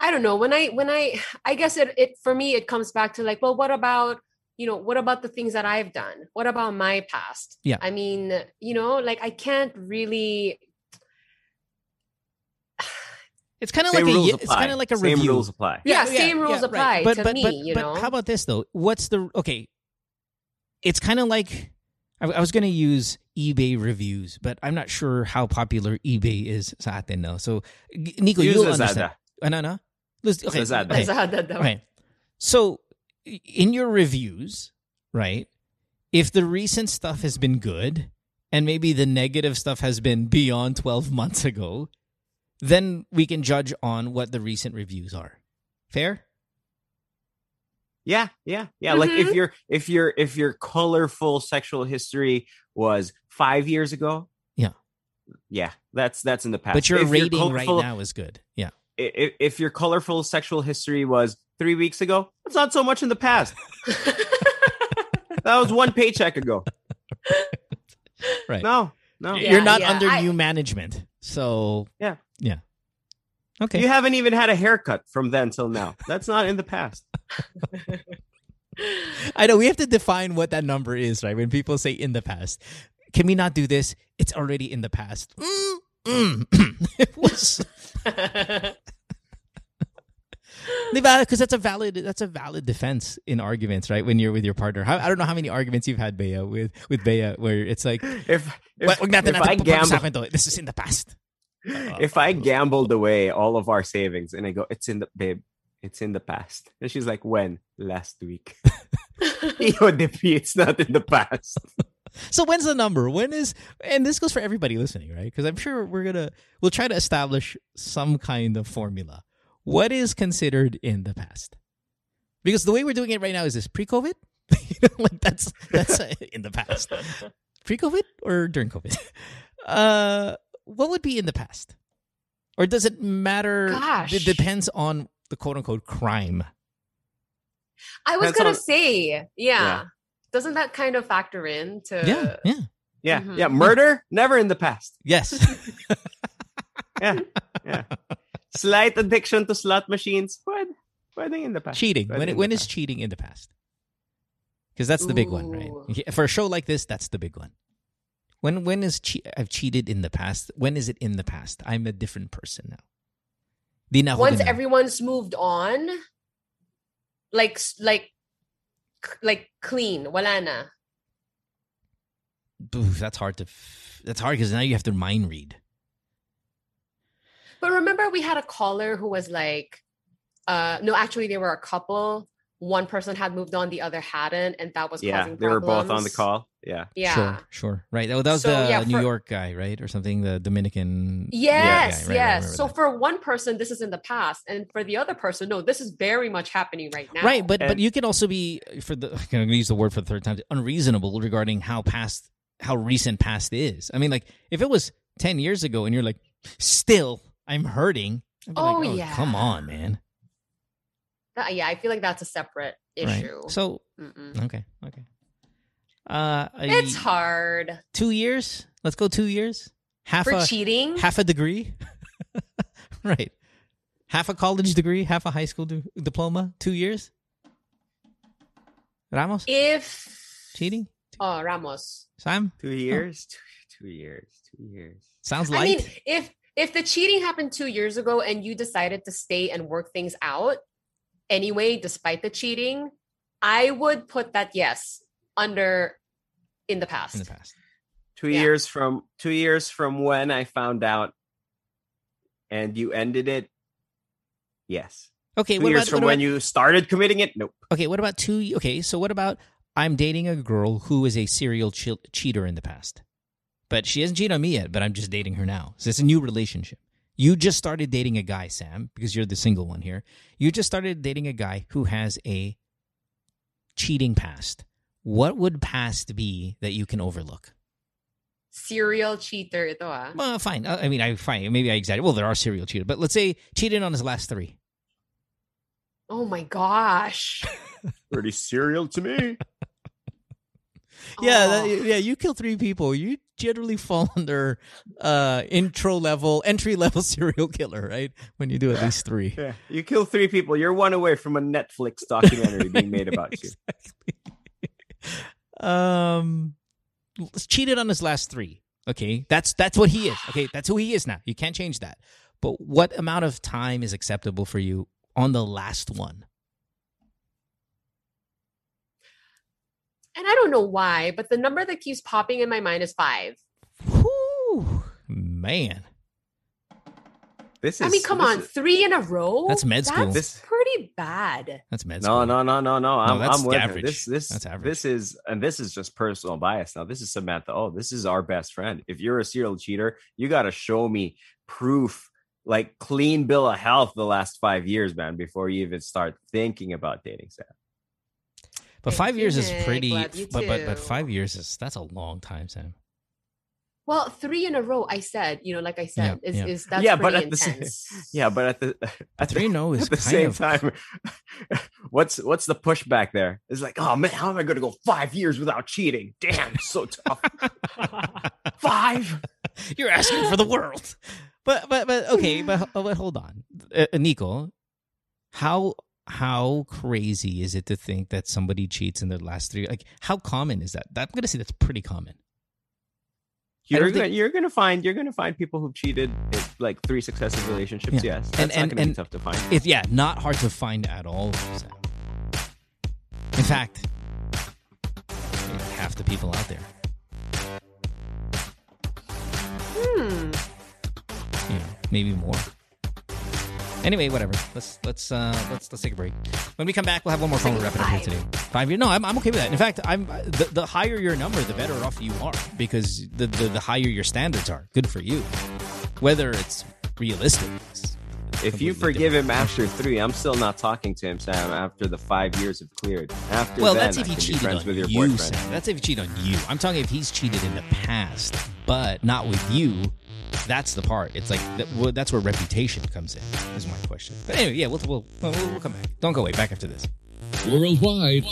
i don't know. When i when i i guess it, it for me it comes back to like well what about you know what about the things that i've done? What about my past? Yeah. i mean you know like i can't really it's kind of like a rules ye- apply. it's kind of like a Same review rules apply. Yeah, same rules apply but to but me, but, you but know? how about this though what's the okay it's kind of like I, I was going to use eBay reviews, but I'm not sure how popular eBay is sa atin, no. So, Nico, Use you'll Lazada. understand. Uh, ano, ano? Laz- Okay, Lazada. okay. Lazada daw. Okay. So, in your reviews, right? If the recent stuff has been good and maybe the negative stuff has been beyond 12 months ago, then we can judge on what the recent reviews are. Fair? Yeah, yeah, yeah. Like if Mhm. your if your if your colorful sexual history was five years ago, Yeah. yeah, that's that's in the past. but your If rating right colorful- now is good. Yeah. i- If, your colorful sexual history was three weeks ago, that's not so much in the past. That was one paycheck ago. Right. No, no, Yeah, You're not yeah, under I- new management. So, Yeah. Yeah. Okay. you haven't even had a haircut from then till now. That's not in the past. I know we have to define what that number is, right? When people say in the past, can we not do this? It's already in the past. Mm, mm. it was, because that's a valid that's a valid defense in arguments, right? When you're with your partner, How, I don't know how many arguments you've had, Bea, with with Bea, where it's like, If if, "Wag natin if I gamble. This is in the past. Uh, if I gambled away all of our savings and I go, it's in the babe, it's in the past. And she's like, when? Last week. EODP, it's not in the past. So when's the number? When is and this goes for everybody listening, right? Because I'm sure we're gonna we'll try to establish some kind of formula. What is considered in the past? Because the way we're doing it right now is this pre-COVID, you know, like that's that's uh, in the past. Pre-COVID or during COVID? Uh, what would be in the past? Or does it matter? Gosh. It depends on the quote unquote crime. I was gonna say, yeah. Yeah. Doesn't that kind of factor in to yeah, yeah, Yeah, Mhm. yeah. Murder, never in the past. yes. Yeah, yeah. Slight addiction to slot machines, pwede, pwede in the past. cheating. Pwede When in when past. cheating in the past? Because that's the big one, right? For a show like this, that's the big one. When when is che- I've cheated in the past? When is it in the past? I'm a different person now. Di na once ganun. everyone's moved on, like like like clean, wala na. oof, that's hard to. f- That's hard because now you have to mind read. But remember, we had a caller who was like, uh, no, actually, they were a couple. One person had moved on, the other hadn't, and that was causing both Yeah, causing they were both on the call. Yeah. Yeah. Sure, sure. Right. That, that was So, the yeah, New for- York guy, right, or something. The Dominican. Yes, Yeah, right, right, yes. remember so that. for one person, this is in the past, and for the other person, no, this is very much happening right now. Right, but but you can also be for the. I'm going to use the word for the third time. Unreasonable regarding how past, how recent past is. I mean, like if it was ten years ago and you're like, still, I'm hurting. I'd be Oh, like, yeah. come on, man. That- yeah, I feel like that's a separate Right. issue. So Mm-mm. okay, okay. Uh, it's I- hard two years. Let's go two years. Half for a cheating. half a degree. right. Half a college degree, half a high school di- diploma, two years. Ramos if cheating. oh Ramos, Sam Two years. Two, two years. Two years. sounds like. I mean, if if the cheating happened two years ago and you decided to stay and work things out anyway, despite the cheating, I would put that yes under in the past. in the past. Two Yeah. years from two years from when I found out, and you ended it. Yes. Okay, Two what years about, from what when about- you started committing it. Nope. okay? What about two? Okay, so what about I'm dating a girl who is a serial che- cheater in the past, but she hasn't cheated on me yet. But I'm just dating her now, so it's a new relationship. You just started dating a guy, Sam, because you're the single one here. You just started dating a guy who has a cheating past. What would past be that you can overlook? Serial cheater ito ah. Well, fine. Uh, I mean, I fine. Maybe I exaggerate. Well, there are serial cheaters, but let's say cheated on his last three. Oh my gosh. Pretty serial to me. Yeah, Oh. that, yeah. You kill three people, you generally fall under uh intro level, entry level serial killer, right? When you do at least three. Yeah. You kill three people. You're one away from a Netflix documentary being made about you. Um, cheated on his last three. Okay, that's that's what he is. Okay, that's who he is now. You can't change that. But what amount of time is acceptable for you on the last one? And I don't know why, but the number that keeps popping in my mind is five. Whew, man, This is. I mean, come this on, is- three in a row. That's med school. That's This- pretty bad. that's med school. no, no, no, no. I'm, that's I'm with her. average. This, this, That's average. This is, and this is just personal bias. Now, this is Samantha. Oh, this is our best friend. If you're a serial cheater, you got to show me proof, like clean bill of health, the last five years, man, before you even start thinking about dating Sam. But Thank five you, years is pretty. Love you But but but five years is that's a long time, Sam. Well, three in a row. I said, you know, like I said, Yeah, is yeah. is that's yeah, but pretty at the same, intense. yeah, but at the at Three the, no is at the kind same of time, what's what's the pushback there? It's like, oh man, how am I going to go five years without cheating? Damn, so tough. five. You're asking for the world. But but but okay, but but hold on, uh, Nico. How how crazy is it to think that somebody cheats in their last three? Like, how common is that? That- I'm gonna say that's pretty common. You're gonna, think- you're gonna find you're gonna find people who've cheated in like three successive relationships. Yeah. Yes, And- that's and- not gonna and- be tough to find. It yeah, not hard to find at all. Sam. In fact, half the people out there, Hmm. you know, maybe more. Anyway, whatever. Let's let's uh let's let's take a break. When we come back, we'll have one more phone. It up here today. Five years? No, I'm, I'm okay with that. In fact, I'm the, the higher your number, the better off you are because the, the the higher your standards are. Good for you. Whether it's realistic. Is If you forgive different. him after three, I'm still not talking to him, Sam. After the five years have cleared. After well, then, that's if he can cheated on with your you, boyfriend. Sam. That's if he cheated on you. I'm talking if he's cheated in the past, but not with you. That's the part. It's like that's where reputation comes in. Is my question. But anyway, yeah, we'll we'll, we'll we'll come back. Don't go away. Back after this. Worldwide,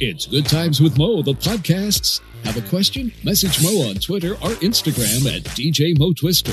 it's Good Times with Mo, the podcasts. Have a question? Message Mo on Twitter or Instagram at DJ Mo Twister.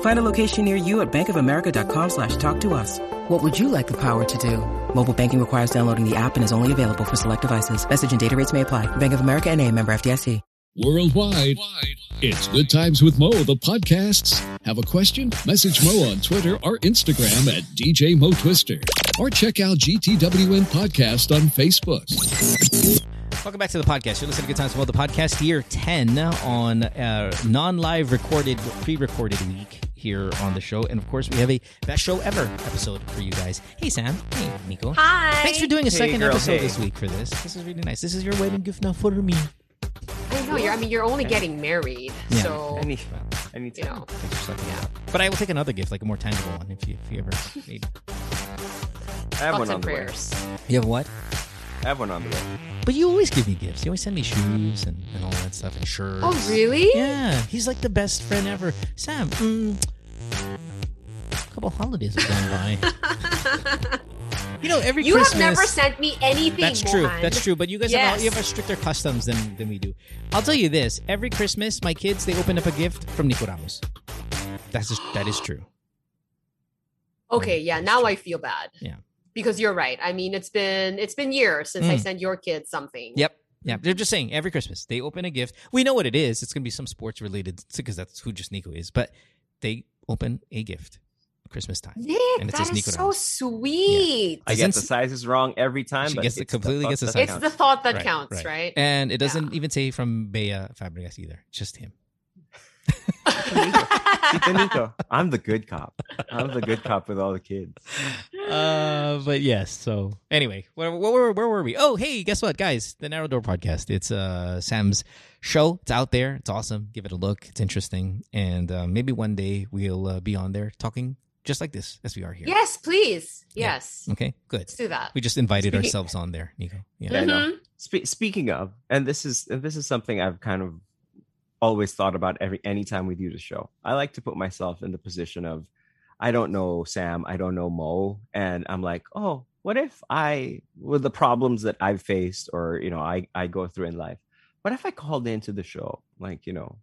Find a location near you at bankofamerica.com slash talk to us. What would you like the power to do? Mobile banking requires downloading the app and is only available for select devices. Message and data rates may apply. Bank of America and a member FDIC. Worldwide, it's Good Times with Mo, the podcasts. Have a question? Message Mo on Twitter or Instagram at DJ Mo Twister. Or check out GTWM Podcast on Facebook. Welcome back to the podcast. You're listening to Good Times with Mo, the podcast year 10 on uh, non-live recorded, pre-recorded week here on the show. And of course, we have a best show ever episode for you guys. Hey, Sam. Hey, Nico. Hi. Thanks for doing a Hey, second girl, episode hey. this week for this. This is really nice. This is your wedding gift now for me. I know you're. I mean, you're only getting married, Yeah. so Any, Well, to. you know. thanks for sucking it up. But I will take another gift, like a more tangible one, if you, if you ever need. I have Thoughts one on and the way. You have what? I have one on the way. But you always give me gifts. You always send me shoes and, and all that stuff and shirts. Oh, really? Yeah, he's like the best friend ever. Sam, mm, a couple holidays have gone by. you know, every Christmas. You Christmas. have never sent me anything. That's true. Mohan. That's true. But you guys have, Yes. you have a stricter customs than, than we do. I'll tell you this: every Christmas, my kids they open up a gift from Nico Ramos. That's just, that is true. Okay, yeah. That's Now true. I feel bad. Yeah. Because you're right. I mean, it's been it's been years since I Mm. sent your kids something. Yep. Yeah, they're just saying every Christmas they open a gift. We know what it is. It's going to be some sports related because that's who just Nico is. But they open a gift Christmas time. Nick, And it that says so Ramos. sweet. I get the Doesn't- sizes wrong every time. She but gets the- it's the completely thought gets the that size. It's counts. the thought that Right, counts, right? And it doesn't Yeah. even say from Bea Fabregas either. Just him. I'm the good cop. I'm the good cop with all the kids. Uh, but yes. So anyway, where, where, where, where were we? Oh, hey, guess what, guys? The Narrow Door podcast. It's uh Sam's show. It's out there. It's awesome. Give it a look. It's interesting, and uh, maybe one day we'll uh, be on there talking just like this as we are here. yes, please. Yeah. Yes. Okay. Good. Let's do that. We just invited Speaking- ourselves on there, Nico. Yeah. Yeah, I know. Mhm. Spe- speaking of, and this is and this is something I've kind of always thought about every anytime we do the show. I like to put myself in the position of I don't know Sam, I don't know Mo, and I'm like, oh, what if I with the problems that I've faced or you know I I go through in life, what if I called into the show? Like, you know,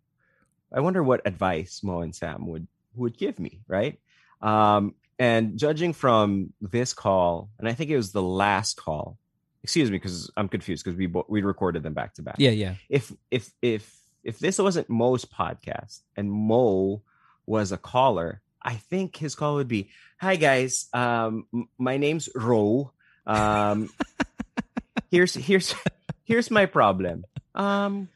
I wonder what advice Mo and Sam would would give me, right? Um, and judging from this call, and I think it was the last call. Excuse me, because I'm confused because we we recorded them back to back. Yeah. Yeah. If if if if this wasn't Mo's podcast and Mo was a caller, I think his call would be, "Hi guys, um, my name's Ro. Um, here's here's here's my problem. Um,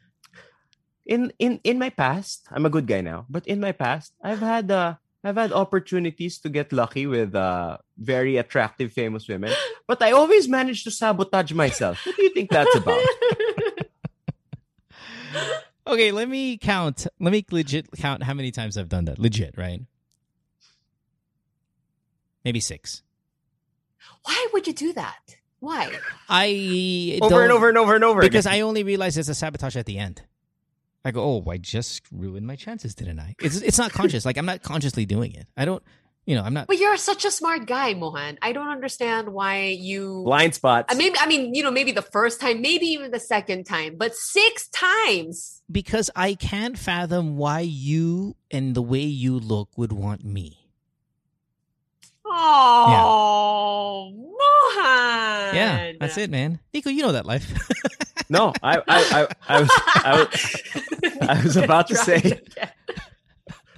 in in in my past, I'm a good guy now, but in my past, I've had uh I've had opportunities to get lucky with uh very attractive famous women, but I always manage to sabotage myself. What do you think that's about? Okay. Let me count. Let me legit count how many times I've done that. Legit, right? Maybe six. Why would you do that? Why? I over and don't- over and over and over because again. I only realized it's a sabotage at the end. I go, oh, I just ruined my chances, didn't I? It's it's not conscious. like I'm not consciously doing it. I don't, you know, I'm not. But you're such a smart guy, Mohan. I don't understand why you. blind spots. I mean, I mean, you know, maybe the first time, maybe even the second time, but six times. because I can't fathom why you and the way you look would want me. Oh, Mohan. Yeah, that's it, man. Nico, you know that life. no, I, I, I, I was, I was, I was about to say.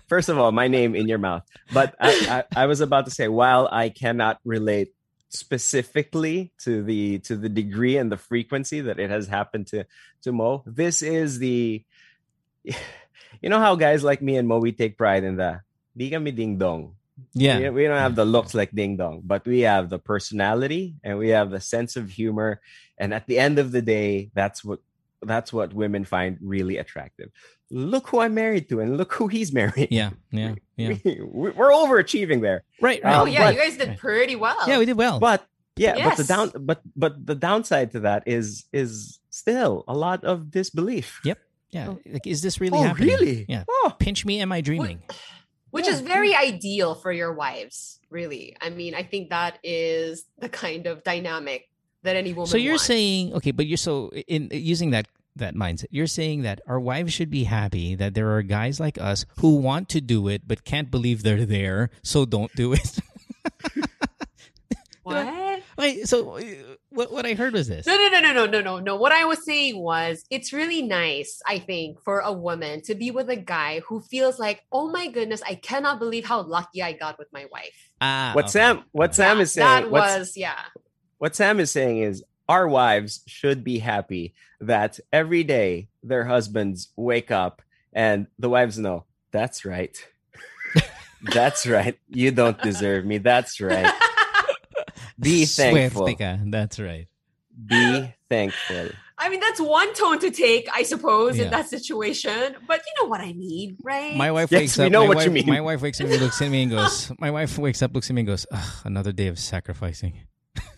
First of all, my name in your mouth, but I, I, I was about to say while I cannot relate specifically to the to the degree and the frequency that it has happened to to Mo, this is the, you know how guys like me and Mo we take pride in the di kami Dingdong. Yeah. We, we don't have the looks like Dingdong, but we have the personality and we have the sense of humor. And at the end of the day, that's what that's what women find really attractive. Look who I'm married to, and look who he's married. Yeah, yeah, yeah. We, we're overachieving there. Right, um, Oh, yeah, but- you guys did pretty well. yeah, we did well. But yeah, but the down but but the downside to that is is still a lot of disbelief. Yep. yeah, oh. like, is this really oh, happening? really? Yeah. Oh, Pinch me, am I dreaming? Which is very ideal for your wives, really. I mean, I think that is the kind of dynamic that any woman So you're wants. saying okay, but you're so in using that that mindset. You're saying that our wives should be happy that there are guys like us who want to do it but can't believe they're there, so don't do it. What? Wait, so uh, what what I heard was this. No, no, no, no, no, no, no, no. What I was saying was it's really nice, I think, for a woman to be with a guy who feels like, oh my goodness, I cannot believe how lucky I got with my wife. Ah, What okay. Sam what Sam Yeah, is saying that was, yeah. what Sam is saying is our wives should be happy that every day their husbands wake up and the wives know that's right. that's right. You don't deserve me. That's right. Be thankful. Suerte. That's right. Be thankful. I mean, that's one tone to take, I suppose, Yeah. in that situation. But you know what I mean, right? My wife Yes, wakes we up. know my what wife, you mean. My wife wakes up and looks at me and goes. My wife wakes up, looks at me and goes, Ugh, "Another day of sacrificing."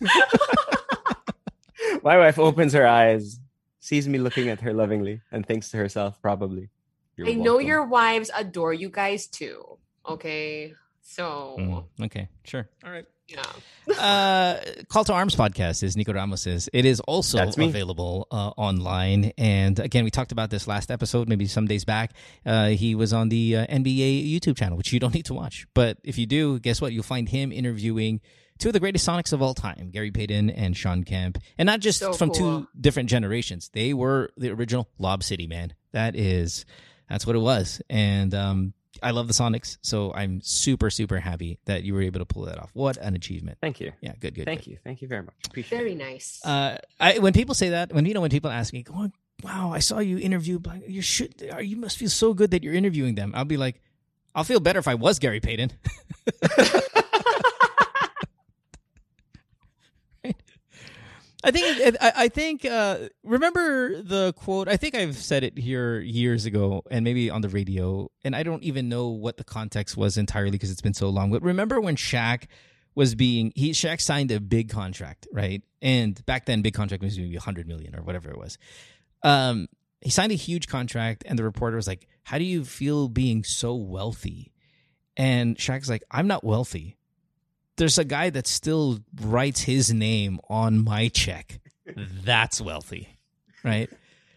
My wife opens her eyes, sees me looking at her lovingly, and thinks to herself, probably, "You're I know welcome." your wives adore you guys too. Okay. So, Mm, okay, sure, all right. Yeah. uh, Call to Arms podcast is Nico Ramos's. It is also available uh, online. And again, we talked about this last episode, maybe some days back. Uh, he was on the uh, NBA YouTube channel, which you don't need to watch. But if you do, guess what? You'll find him interviewing two of the greatest Sonics of all time, Gary Payton and Sean Kemp. And not just So from cool. two different generations. They were the original Lob City, man. That is, that's what it was. And, um, I love the Sonics, so I'm super, super happy that you were able to pull that off. What an achievement! Thank you. Yeah, good, good. Thank good. you. Thank you very much. Appreciate Very it. nice. Uh, I when people say that, when you know when people ask me, "Oh, wow, I saw you interview, Black- you should, you must feel so good that you're interviewing them." I'll be like, I'll feel better if I was Gary Payton. I think I, I think uh, remember the quote. I think I've said it here years ago, and maybe on the radio, and I don't even know what the context was entirely because it's been so long. But remember when Shaq was being he Shaq signed a big contract, right? And back then, big contract was maybe hundred million or whatever it was. Um, he signed a huge contract, and the reporter was like, "How do you feel being so wealthy?" And Shaq's like, "I'm not wealthy. There's a guy that still writes his name on my check. That's wealthy, right?"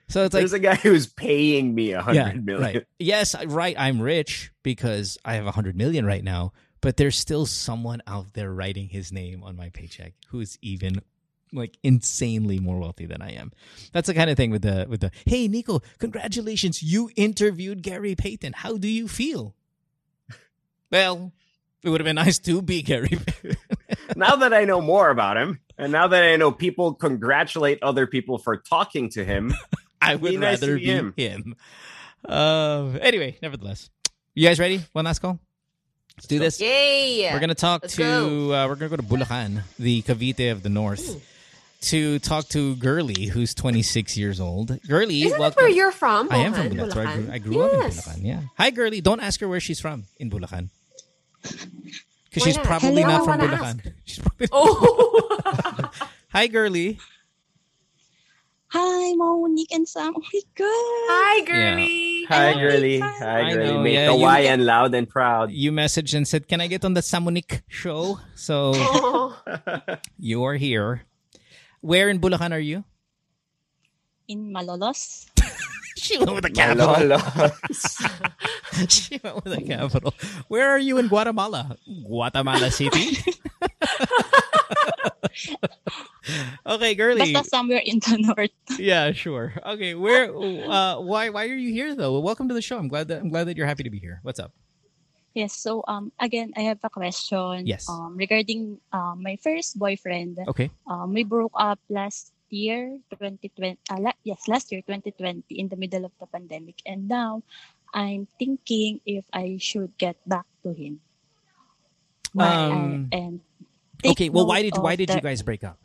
So it's like There's a guy who's paying me a hundred million. Right. Yes, right. I'm rich because I have a hundred million right now, but there's still someone out there writing his name on my paycheck who's even like insanely more wealthy than I am. That's the kind of thing with the with the hey Nico, congratulations, you interviewed Gary Payton. How do you feel? Well, it would have been nice to be Gary. Now that I know more about him, and now that I know people congratulate other people for talking to him, I would Be nice rather be be him. him. Uh, anyway, nevertheless, you guys ready? One last call. Let's do this. Yay! We're gonna talk Let's to go. uh, we're gonna go to Bulacan, the Cavite of the North, to talk to Girly, who's 26 years old. Girly, Isn't that welcome. where you're from? I am from Bulacan? Bulacan. That's where I grew, I grew yes. up in Bulacan. Yeah. Hi, Girly. Don't ask her where she's from in Bulacan. Because she's probably Hello, not from wanna Bulacan. She's probably Oh. Hi, Girly. Hi, Monique and Sam. Oh my god. Hi, girly. hi Oh, girly, hi. hi girly, know, make yeah, you- Hawaiian loud and proud. You messaged and said, "Can I get on the Samunik show?" So Oh. you are here. Where in Bulacan are you? In Malolos. She went with the capital. Malolos. she went with the capital. Where are you in Guatemala? Guatemala City. okay, girly. Basta somewhere in the north. Yeah, sure. Okay, where? Uh, why? Why are you here though? Well, welcome to the show. I'm glad that I'm glad that you're happy to be here. What's up? Yes, so um again I have a question. Yes. Um regarding um my first boyfriend. Okay. Um we broke up last year 2020 uh, yes last year 2020 in the middle of the pandemic and now I'm thinking if I should get back to him. Why I- Um, and Okay. Well, why did why of did you guys break up?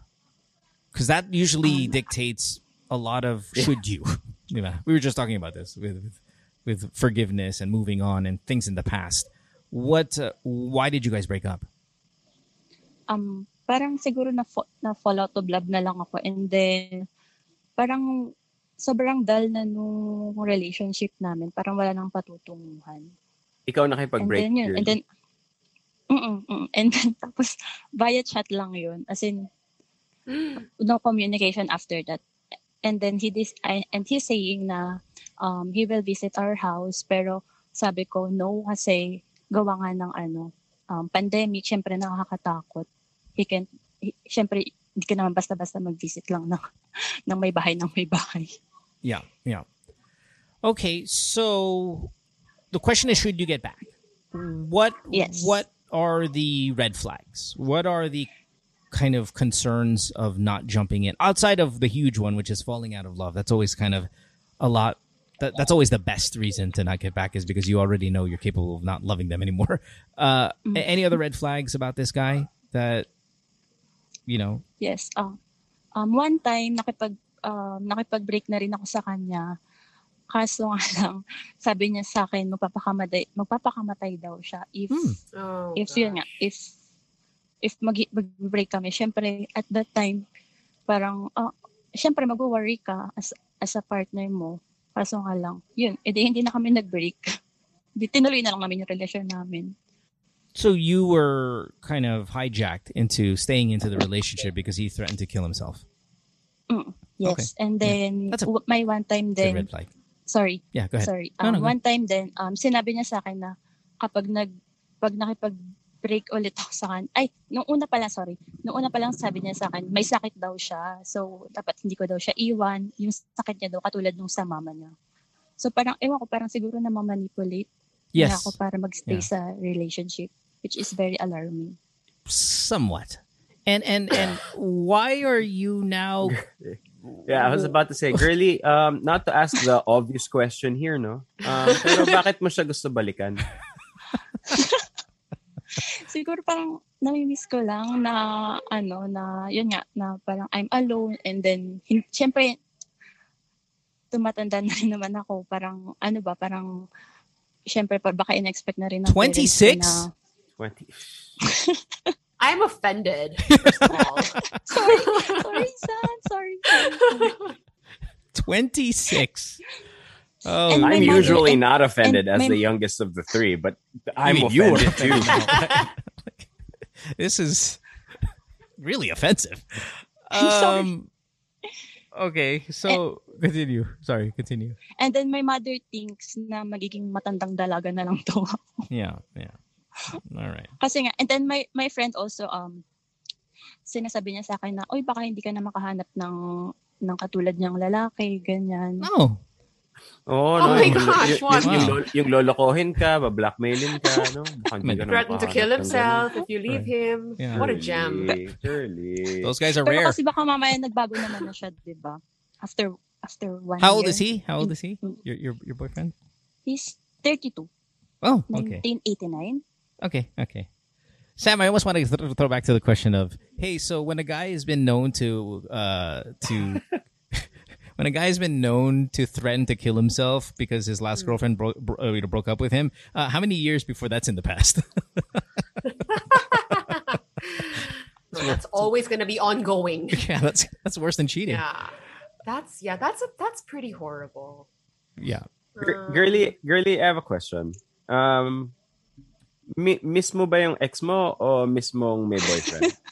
Because that usually Um, dictates a lot of should you. you know, we were just talking about this with with, with forgiveness and moving on and things in the past. What? Uh, why did you guys break up? um parang siguro na fo- na fall out of love na lang ako. And then parang sobrang dull na nung relationship namin. Parang wala nang patutunguhan. Ikaw and nakipag-break. then yun and then mm and then tapos via chat lang yun. As in no communication after that. And then he dis I- and he's saying na um he will visit our house. Pero sabi ko no kasi gawa nga ng ano um pandemic syempre nakakatakot he can he, syempre hindi ka naman basta-basta mag-visit lang ng ng may bahay ng may bahay Yeah, yeah. Okay, so the question is should you get back? What Yes. what are the red flags? What are the kind of concerns of not jumping in outside of the huge one which is falling out of love? That's always kind of a lot that, that's always the best reason to not get back is because you already know you're capable of not loving them anymore. Uh, a- any other red flags about this guy that you know? Yes. Um, um, one time, nakipag, um, nakipag-break na rin ako sa kanya. Kaso nga lang, sabi niya sa akin, magpapakamatay, magpapakamatay daw siya if, Hmm. Oh, if yun nga, if, if mag, mag-break kami. Syempre, at that time, parang, uh, syempre mag-worry ka as, as a partner mo. Kaso nga lang, yun, edi hindi na kami nag-break. Di tinuloy na lang namin yung relasyon namin. So you were kind of hijacked into staying into the relationship because he threatened to kill himself. Mm, yes. And then, That's a- may one time then, red flag. sorry, Yeah, go ahead. Sorry. Um, no, go. one time din, um, sinabi niya sa akin na kapag nag, pag nakipag-break ulit ako sa akin, ay, nung una pa lang, sorry, nung una pa lang sabi niya sa akin, may sakit daw siya. So, dapat hindi ko daw siya iwan. Yung sakit niya daw, katulad nung sa mama niya. So, parang, ewan ko, parang siguro na manipulate niya Yes, ako para magstay Yeah. sa relationship, which is very alarming. somewhat. And and and why are you now? Yeah, I was about to say, girly, um, not to ask the obvious question here, no? Um, pero bakit mo siya gusto balikan? siguro parang namimiss ko lang na ano na yun nga na parang I'm alone and then hin- syempre tumatanda na rin naman ako parang ano ba parang syempre pa baka in-expect na rin ng 26? na 20. I'm offended. First of all, sorry sorry son sorry, sorry. Twenty six. Oh, And I'm usually and- not offended as my- the youngest of the three, but I I'm mean, you were offended too. this is really offensive. I'm sorry. Um, okay, so continue. Sorry, continue. and then my mother thinks na magiging matandang dalaga na lang to Yeah, yeah. All right. kasi nga and then my my friend also um sinasabi niya sa akin na oy baka hindi ka na makahanap ng ng katulad niyang lalaki ganyan No. Oh, Oh no. my yung, gosh, yung, what? yung, yung, lolo- yung lolokohin ka, bablackmailin ka, no? Baka hindi ka na threatened to kill himself if you Right. leave him. Yeah. What a gem. Surely. Those guys are Pero rare. kasi baka mamaya nagbago naman na siya, di ba? After after one How old year. is he? How old is he? Your your your boyfriend? He's 32. Oh, okay. 1989. Okay, okay. Sam, I almost want to th- throw back to the question of, hey, so when a guy has been known to uh to when a guy has been known to threaten to kill himself because his last girlfriend broke bro- uh, broke up with him, uh, how many years before that's in the past? No, that's always going to be ongoing. yeah, that's that's worse than cheating. Yeah, that's yeah, that's a, that's pretty horrible. Yeah. Gir- Um, girly, girly, I have a question. Um, mi- miss mo ba yung ex mo o miss mong may boyfriend?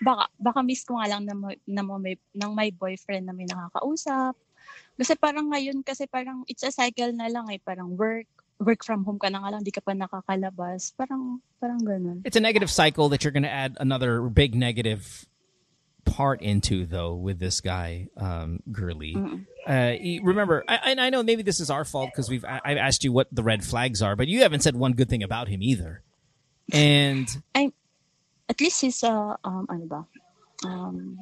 Baka baka miss ko nga lang na, mo- na mo may nang may boyfriend na may nakakausap. Kasi parang ngayon kasi parang it's a cycle na lang eh, parang work work from home ka na nga lang, di ka pa nakakalabas. Parang parang ganun. It's a negative cycle that you're going to add another big negative part into, though, with this guy, um, Gurley. Mm. Uh, remember, I, and I know maybe this is our fault because we've I, I've asked you what the red flags are, but you haven't said one good thing about him either. And I, At least he's uh, um ano ba? Um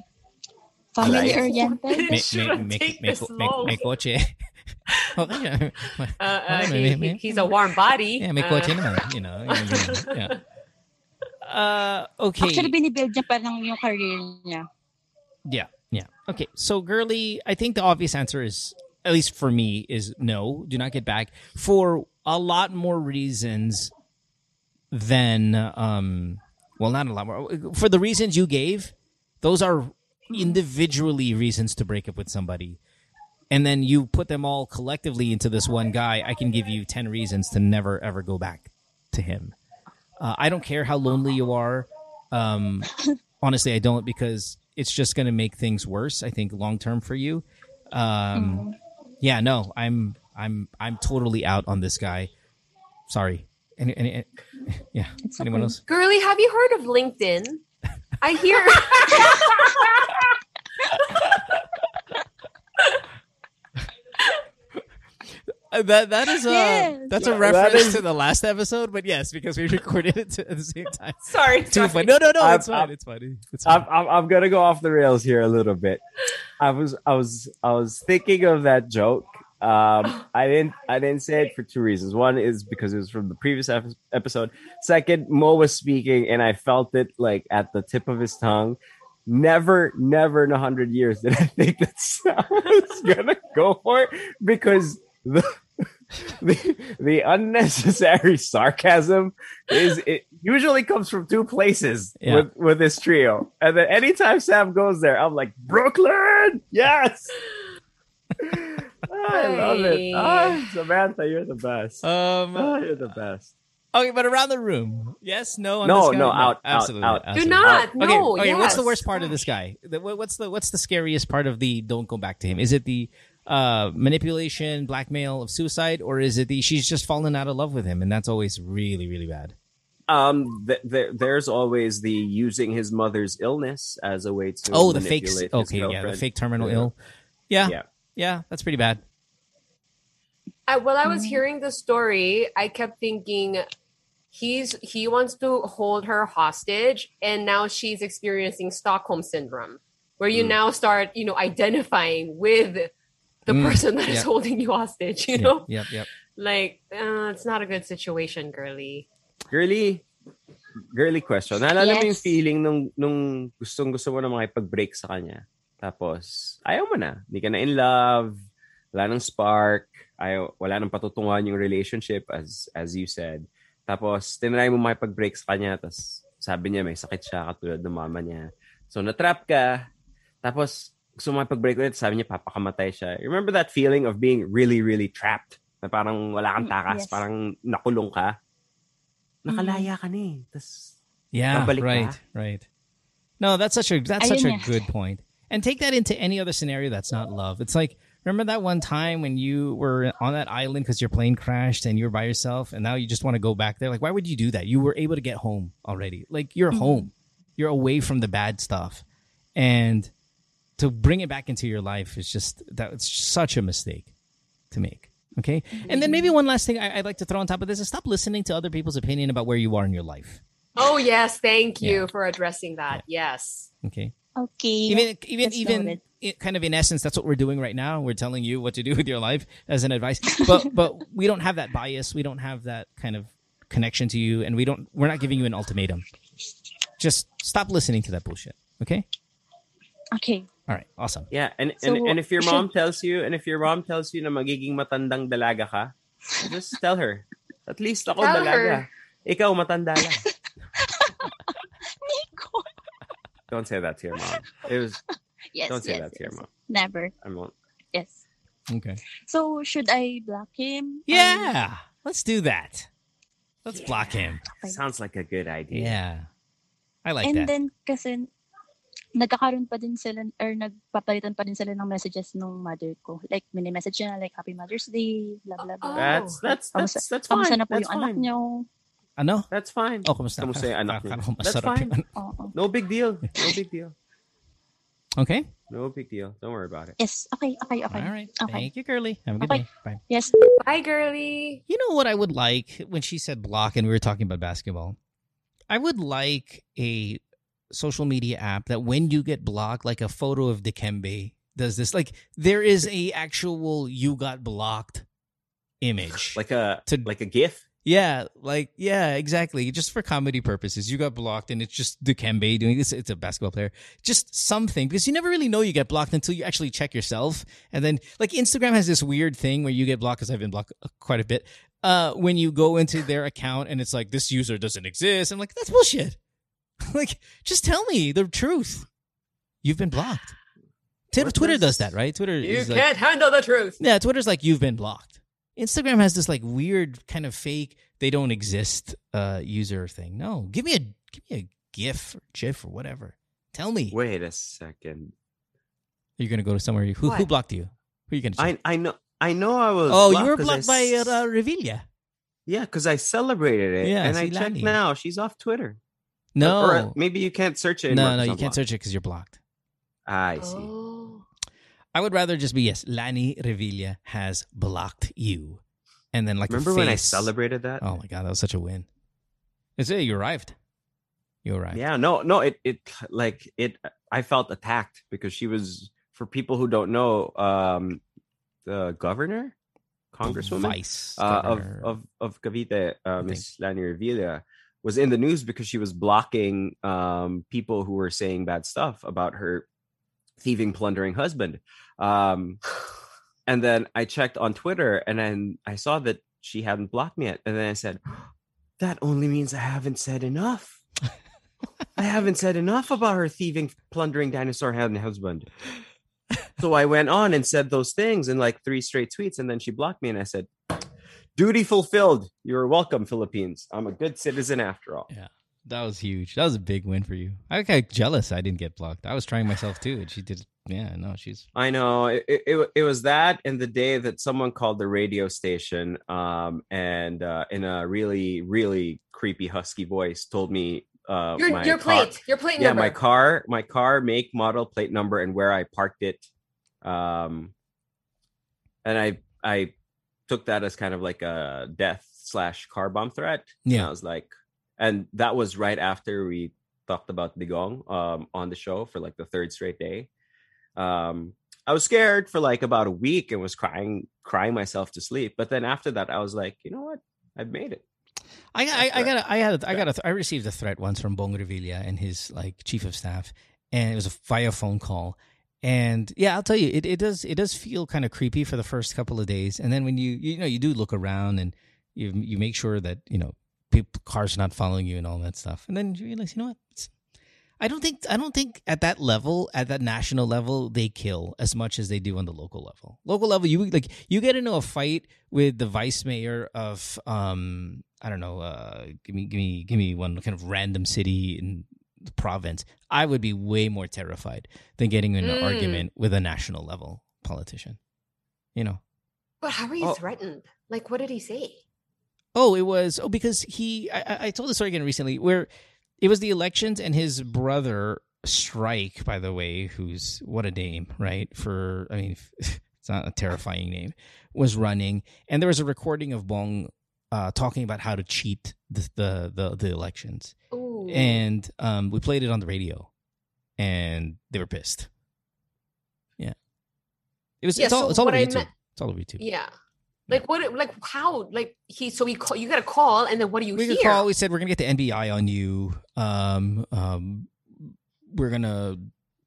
family Alive. oriented. It may, shouldn't may, take may, this may, long. may coche. okay. yeah. Uh, uh, Wala, he- may- he- may- he's a warm body. Yeah, may Uh, coche naman, you know. yun, yun, yeah. Uh, okay. Actually, binibuild niya parang yung career niya. Yeah, yeah. Okay, so girly, I think the obvious answer is, at least for me, is no. Do not get back for a lot more reasons than, um, well, not a lot more. For the reasons you gave, those are individually reasons to break up with somebody. And then you put them all collectively into this one guy. I can give you ten reasons to never ever go back to him. Uh, I don't care how lonely you are. Um, honestly, I don't because it's just going to make things worse. I think long term for you. Um, Mm. yeah, no, I'm I'm I'm totally out on this guy. Sorry. Any, any, any- yeah. It's Anyone okay. else? Girly, have you heard of LinkedIn? I hear. that that is a Yes. that's a reference is- to the last episode, but yes, because we recorded it at the same time. sorry, Too sorry. funny. No, no, no. I'm- It's fine. I'm- It's funny. It's I'm. I'm, I'm gonna go off the rails here a little bit. I was I was I was thinking of that joke. Um, I didn't I didn't say it for two reasons. One is because it was from the previous episode. Second, Mo was speaking and I felt it like at the tip of his tongue. Never, never in a hundred years did I think that I was gonna go for it because the the, the unnecessary sarcasm is it usually comes from two places Yeah. with with this trio and then anytime sam goes there i'm like brooklyn yes i love it oh, samantha you're the best Um. oh, you're the best Okay, but around the room. Yes. No. On No, this guy? no, out, out, Absolutely. out. Do absolutely. not. Okay. No. okay. What's the worst part of this guy? What's the what's the scariest part of the don't go back to him? Is it the uh, manipulation, blackmail of suicide, or is it the she's just fallen out of love with him, and that's always really really bad. um th- th- there's always the using his mother's illness as a way to oh, the fake. manipulate his Okay, yeah, the fake terminal Yeah. ill. Yeah, Yeah. yeah, that's pretty bad. I, while I was Mhm. hearing the story, I kept thinking he's he wants to hold her hostage, and now she's experiencing Stockholm syndrome, where you Mm. now start, you know, identifying with the Mm, person that is yeah. holding you hostage. You Yep, know, Yep. Yep. like uh, it's not a good situation, girly. girly girly question. Naalala mo yung Yes. feeling nung nung gustong gusto mo na makipag-break sa kanya. Tapos ayaw mo na. Hindi ka na in love. Wala nang spark. Ayaw, wala nang patutunguhan yung relationship as as you said. Tapos tinry mo makipag-break sa kanya. Tapos sabi niya may sakit siya katulad ng mama niya. So natrap ka. Tapos gusto mo makipag-break ulit. Sabi niya papakamatay siya. Remember that feeling of being really, really trapped? Na parang wala kang takas. Yes. Parang nakulong ka. Nakalaya ka na eh. Tapos Yeah, Babalik ka? right, right. No, that's such a that's Ayun such a good point. And take that into any other scenario that's not love. It's like remember that one time when you were on that island because your plane crashed and you were by yourself, and now you just want to go back there. Like, why would you do that? You were able to get home already. Like you're Mhm. home. You're away from the bad stuff, and to bring it back into your life is just that it's such a mistake to make. Okay, and then maybe one last thing I, I'd like to throw on top of this is stop listening to other people's opinion about where you are in your life. Oh yes, thank you Yeah. for addressing that. Yes. Okay. Okay. even even That's even noted. i kind of in essence that's what we're doing right now we're telling you what to do with your life as an advice but but we don't have that bias we don't have that kind of connection to you and we don't we're not giving you an ultimatum just stop listening to that bullshit okay Okay. All right awesome Yeah, and So, and, and if your should- mom tells you, and if your mom tells you na magiging matandang dalaga ka, just tell her. At least ako Tell dalaga. Ikaw matanda lang. Nico. Don't say that to your mom. It was. Yes. Don't say yes, that to your mom. Never. I won't. Yes. okay So should I block him? yeah um, let's do that let's block him Okay. Sounds like a good idea. yeah i like and that And then kasi nagkakaroon pa din sila or nagpapalitan pa din sila ng messages nung mother ko. Like mini-message niya like Happy Mother's Day, blah blah blah. Oh. That's that's that's Kamusta- that's fine. Kamusta na po That's yung anak fine. niyo? ano That's fine. oh kumusta Kamusta yung anak niyo? That's fine. yun. Oo. No big deal. No big deal. okay No big deal. Don't worry about it. Yes. Okay, okay, okay. all right Okay. thank you girly have a good Okay. day bye Yes. Bye, girly. You know what I would like when she said block and we were talking about basketball? I would like a social media app that when you get blocked, like a photo of Dikembe does this. Like there is a actual you got blocked image. Like a To- like a GIF. yeah, like yeah, exactly. Just for comedy purposes, you got blocked, and it's just Dikembe doing this. It's a basketball player. Just something because you never really know you get blocked until you actually check yourself, and then like Instagram has this weird thing where you get blocked because I've been blocked uh, quite a bit. Uh, when you go into their account and it's like this user doesn't exist, I'm like that's bullshit. like just tell me the truth. You've been blocked. Twitter, Twitter does- that, right? Twitter You can't handle the truth. yeah, Twitter's like you've been blocked. Instagram has this like weird kind of fake they don't exist uh user thing. No, give me a give me a GIF or GIF or whatever. Tell me. Wait a second. Are You're gonna go to somewhere. Who who blocked you? Who are you gonna? Check? I I know I know I was. oh, you were blocked I by uh, Revilla. Yeah, because I celebrated it, Yeah, and I checked now. She's off Twitter. No, or uh, maybe you can't search it. no, no, you can't search it because you're blocked. I see. Oh. I would rather just be yes. Lani Revilla has blocked you, and then like a Remember when I celebrated that? Oh my god, that was such a win. It's it. You arrived. You arrived. Yeah, no, no, it it like it I felt attacked because she was for people who don't know, um the governor, congresswoman Vice uh, of governor. of of Cavite, uh. Miss Lani Revilla, was in the news because she was blocking um people who were saying bad stuff about her thieving, plundering husband. Um and then I checked on Twitter and then I saw that she hadn't blocked me yet. And then I said, That only means I haven't said enough. I haven't said enough about her thieving, plundering dinosaur husband. So I went on and said those things in like three straight tweets, and then she blocked me, and I said, "Duty fulfilled. You're welcome, Philippines. I'm a good citizen after all." Yeah, that was huge. That was a big win for you. I got jealous. I didn't get blocked. I was trying myself too, and she did. Yeah, no, she's I know it, it, it, it was that and the day that someone called the radio station um, and uh, in a really, really creepy husky voice told me uh, Your my your car- plate. Your plate yeah, number. my car, my car make, model, plate number, and where I parked it. Um, and I I took that as kind of like a death slash car bomb threat. And Yeah. I was like, and that was right after we talked about Digong um on the show for like the third straight day. Um, I was scared for like about a week and was crying, crying myself to sleep. But then after that, I was like, you know what? I've made it. I, I, I got a, I had a, I got a, I received a threat once from Bong Revilla and his like chief of staff, and it was a via phone call. And yeah, I'll tell you, it, it does it does feel kind of creepy for the first couple of days, and then when you you know you do look around and you you make sure that you know people cars not following you and all that stuff, and then you realize you know what. It's, I don't think I don't think at that level, at that national level, they kill as much as they do on the local level. Local level, you like you get into a fight with the vice mayor of um I don't know, uh give me give me give me one kind of random city in province. I would be way more terrified than getting in an Mm. argument with a national level politician. You know. But how are you Oh. threatened? Like, what did he say? Oh, it was oh because he I, I- I told the story again recently where it was the elections and his brother Strike, by the way, who's what a name, right? For I mean, it's not a terrifying name, was running, and there was a recording of Bong uh, talking about how to cheat the the the, the elections, Ooh. And um, we played it on the radio, and they were pissed. Yeah, it was. Yeah, it's all. so it's all over YouTube. meant- it's all over YouTube. yeah. Like what? Like how? Like he? So he call. You got a call, and then what do you we hear? call. We said we're gonna get the NBI on you. Um, um, we're gonna.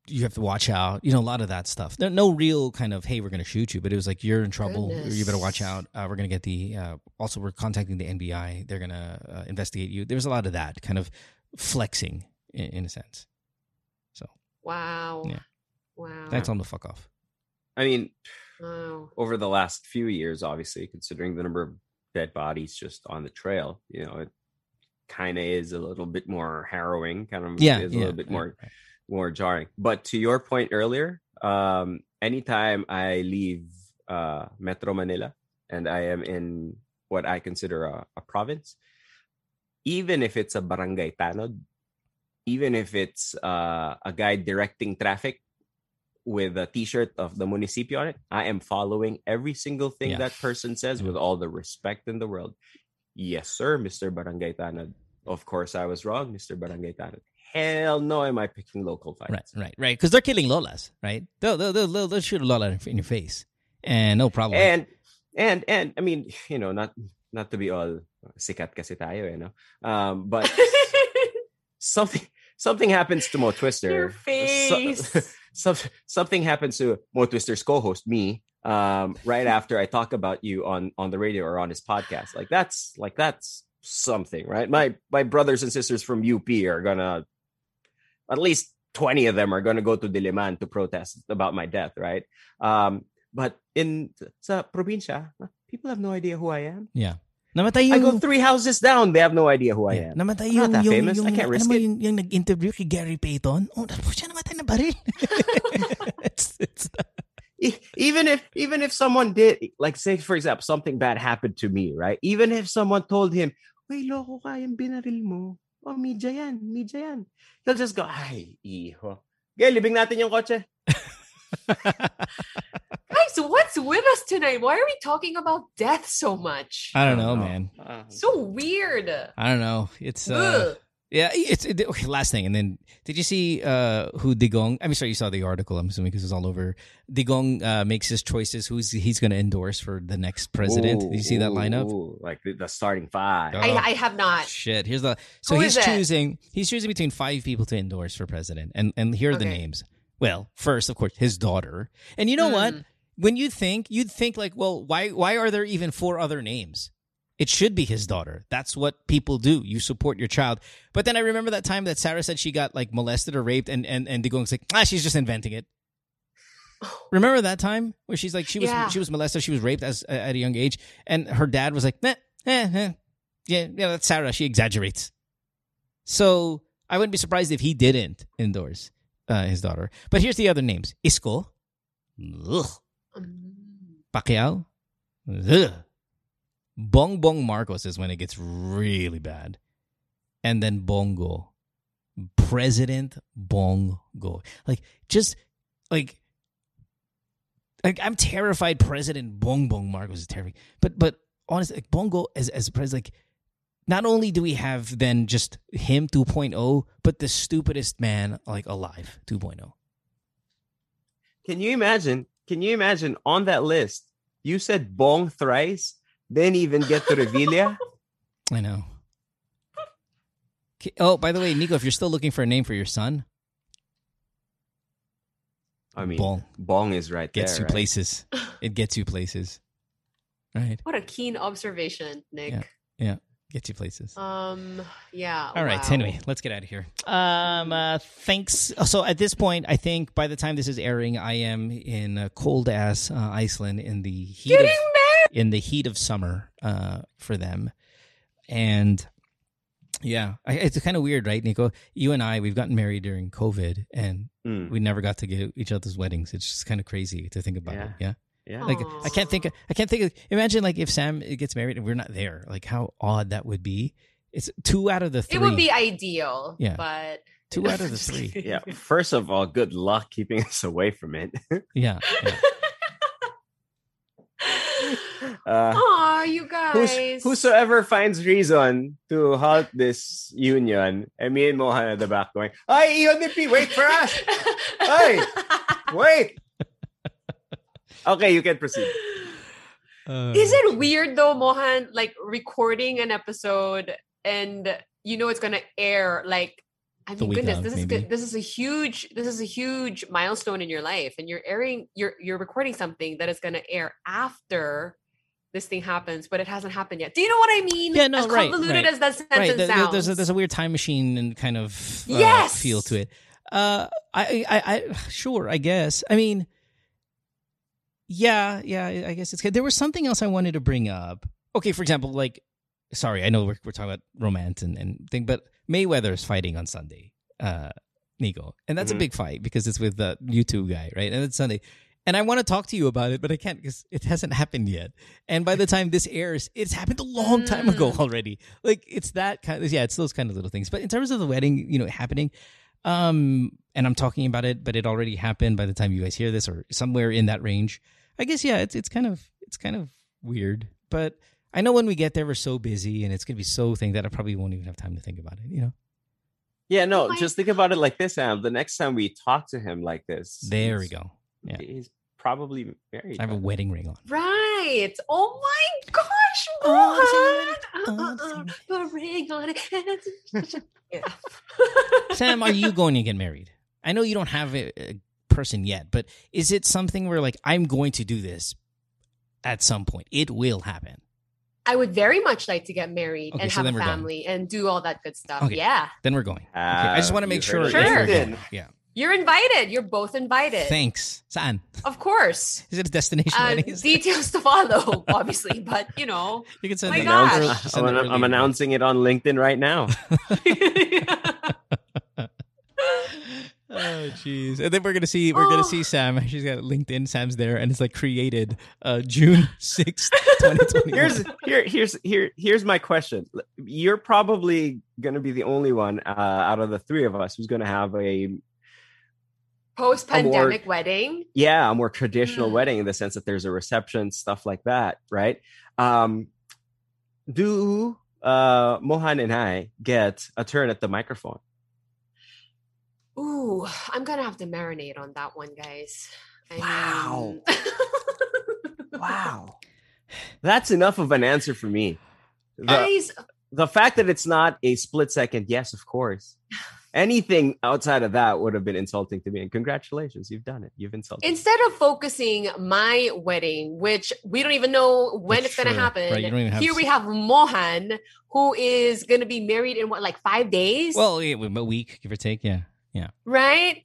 You have to watch out. You know a lot of that stuff. There, no real kind of hey, we're gonna shoot you, but it was like you're in trouble. You better watch out. Uh, we're gonna get the. Uh, also, we're contacting the NBI. They're gonna uh, investigate you. There was a lot of that kind of flexing in, in a sense. So Wow. Yeah. Wow. that's on the fuck off. I mean, Wow. over the last few years, obviously, considering the number of dead bodies just on the trail, you know, it kind of is a little bit more harrowing, kind of Yeah, is a little bit yeah, more more jarring. But to your point earlier, um, anytime I leave uh, Metro Manila and I am in what I consider a, a province, even if it's a barangay tanod, even if it's uh, a guy directing traffic with a t-shirt of the municipio on it, I am following every single thing Yeah. that person says with all the respect in the world. Yes, sir, Mr. Barangay Tanod. Of course, I was wrong, Mr. Barangay Tanod. Hell no, am I picking local fights? right, right. right. Because they're killing lolas, right? They'll they'll they'll, they'll, shoot a lola in, in your face, and no problem. And and and I mean, you know, not not to be all sikat kasi tayo, you know. Um, but something something happens to Mo Twister. Your face. So, some, something happens to Mo Twister's co-host, me, um, right after I talk about you on on the radio or on his podcast. Like that's like that's something, right? My my brothers and sisters from UP are gonna at least 20 of them are gonna go to Diliman to protest about my death, right? Um, but in sa probinsya, people have no idea who I am. yeah, Namatay I go three houses down. They have no idea who I am. Namatay I'm not yung, that yung, famous. yung, I can't risk mo it. Yung, yung nag-interview kay Gary Payton. Oh, tapos siya namatay na baril. it's, it's, E- even if even if someone did like say for example something bad happened to me right even if someone told him Uy, loko ka yung binaril mo oh media yan media yan he'll just go ay iho okay libing natin yung kotse Guys, what's with us tonight? Why are we talking about death so much? I don't know, man. So weird. I don't know. It's uh, Ugh. yeah. It's it, okay. Last thing, and then did you see uh who Digong? I'm sorry, you saw the article. I'm assuming because it's all over. Digong uh, makes his choices. Who's he's going to endorse for the next president? did you see that Ooh, lineup? ooh, like the, the starting five Oh. I, I have not. Shit. Here's the so Who he's is it? choosing he's choosing between five people to endorse for president, and and here are the Okay. names. Well, first, of course, his daughter, and you know what? Mm. When you think you'd think like, well, why why are there even four other names? It should be his daughter. That's what people do. You support your child. But then I remember that time that Sarah said she got like molested or raped, and and and Digong's like, ah, she's just inventing it. Remember that time where she's like she was Yeah. she was molested, she was raped as at a young age, and her dad was like, eh, eh, eh. yeah, yeah, that's Sarah. She exaggerates. So I wouldn't be surprised if he didn't endorse uh, his daughter. But here's the other names: Isko, ugh. Pacquiao, ugh. Bong Bong Marcos is when it gets really bad, and then Bong Go, President Bong Go, like just like. Like I'm terrified. President Bong Bong Marcos is terrifying, but but honestly, like Bong Go as as president, like not only do we have then just him 2.0, but the stupidest man like alive oh. 2.0. can you imagine can you imagine on that list you said bong thrice then even get to Revilla I know. Okay, Oh, by the way, Nico, if you're still looking for a name for your son, I mean Bong. bong is right gets there Gets you right? places. It gets you places. Right? What a keen observation, Nick. Yeah. Gets you places. Um, yeah. All right. wow. Anyway, let's get out of here. Um, uh, thanks. So at this point, I think by the time this is airing, I am in uh, cold ass uh, Iceland in the heat of Getting married. in the heat of summer uh, for them, and yeah, I, it's kind of weird, right, Nico? You and I, we've gotten married during COVID, and Mm, we never got to get each other's weddings. It's just kind of crazy to think about. Yeah. It. Yeah. Yeah Like I can't think. Of, I can't think. Of, imagine like if Sam gets married and we're not there. Like how odd that would be. It's two out of the three. It would be ideal. Yeah. But two out of the three. yeah first of all good luck keeping us away from it Yeah. yeah. uh, Aw, you who's, guys. whosoever finds reason to halt this union, and me and Mohan at the back going, Ay, EODP, wait for us! Ay! Wait! Okay, you can proceed. Uh, Is it weird though, Mohan, like recording an episode and you know it's gonna air like I The mean goodness, of, this is maybe. good. This is a huge this is a huge milestone in your life and you're airing you're you're recording something that is gonna air after this thing happens, but it hasn't happened yet. Do you know what I mean? Yeah, no, as right, convoluted right. as that sentence right? there- there- sounds. there's a, there's a weird time machine and kind of uh, Yes! feel to it. Uh, I, I, I, sure, I guess. I mean, yeah, yeah, I guess it's good. There was something else I wanted to bring up. Okay, for example, like, sorry, I know we're, we're talking about romance and, and thing, but Mayweather is fighting on Sunday, uh, Nico, and that's Mhm. a big fight because it's with the YouTube guy, right? And it's Sunday. And I want to talk to you about it, but I can't because it hasn't happened yet. And by the time this airs, it's happened a long time ago Mm. already. Like it's that kind of yeah, it's those kind of little things. But in terms of the wedding, you know, happening, um, and I'm talking about it, but it already happened by the time you guys hear this, or somewhere in that range. I guess yeah, it's it's kind of it's kind of weird, but I know when we get there, we're so busy, and it's gonna be so thing that I probably won't even have time to think about it. You know, Yeah, no, my just think about it like this, Sam. The next time we talk to him like this, there we go. Yeah. He's probably married. I have a wedding ring on. Right. Oh my gosh, Oh, Mohan. oh, the ring on it. yeah. Sam, are you going to get married? I know you don't have a, a person yet, but is it something where like I'm going to do this at some point? It will happen. I would very much like to get married Okay, and so have a we're going. family and do all that good stuff. Okay. Yeah. Then we're going. Okay, I just want to make sure. it if Sure. we're here. Yeah. You're invited. You're both invited. Thanks. Saan? Of course. Is it a destination Uh, wedding? details to follow, obviously, but you know. You can send My it gosh. send I'm, it I'm announcing it on LinkedIn right now. Oh jeez. And then we're gonna see we're gonna Oh. see Sam. She's got LinkedIn. Sam's there, and it's like created uh June sixth, twenty twenty. here's here here's here here's my question. You're probably going to be the only one uh, out of the three of us who's going to have a Post pandemic wedding. yeah a more traditional Mm. wedding in the sense that there's a reception stuff like that, right? Um, do uh, Mohan and I get a turn at the microphone? Ooh, I'm gonna have to marinate on that one, guys. I Wow. mean- Wow, that's enough of an answer for me. The, guys, uh the fact that it's not a split second, yes, of course. Anything outside of that would have been insulting to me. And congratulations, you've done it. You've insulted. me. instead of focusing my wedding, which we don't even know when That's it's gonna happen, Right, you don't even have here s- we have Mohan, who is gonna be married in what, like five days? well, yeah, a week, give or take. Yeah, yeah. right?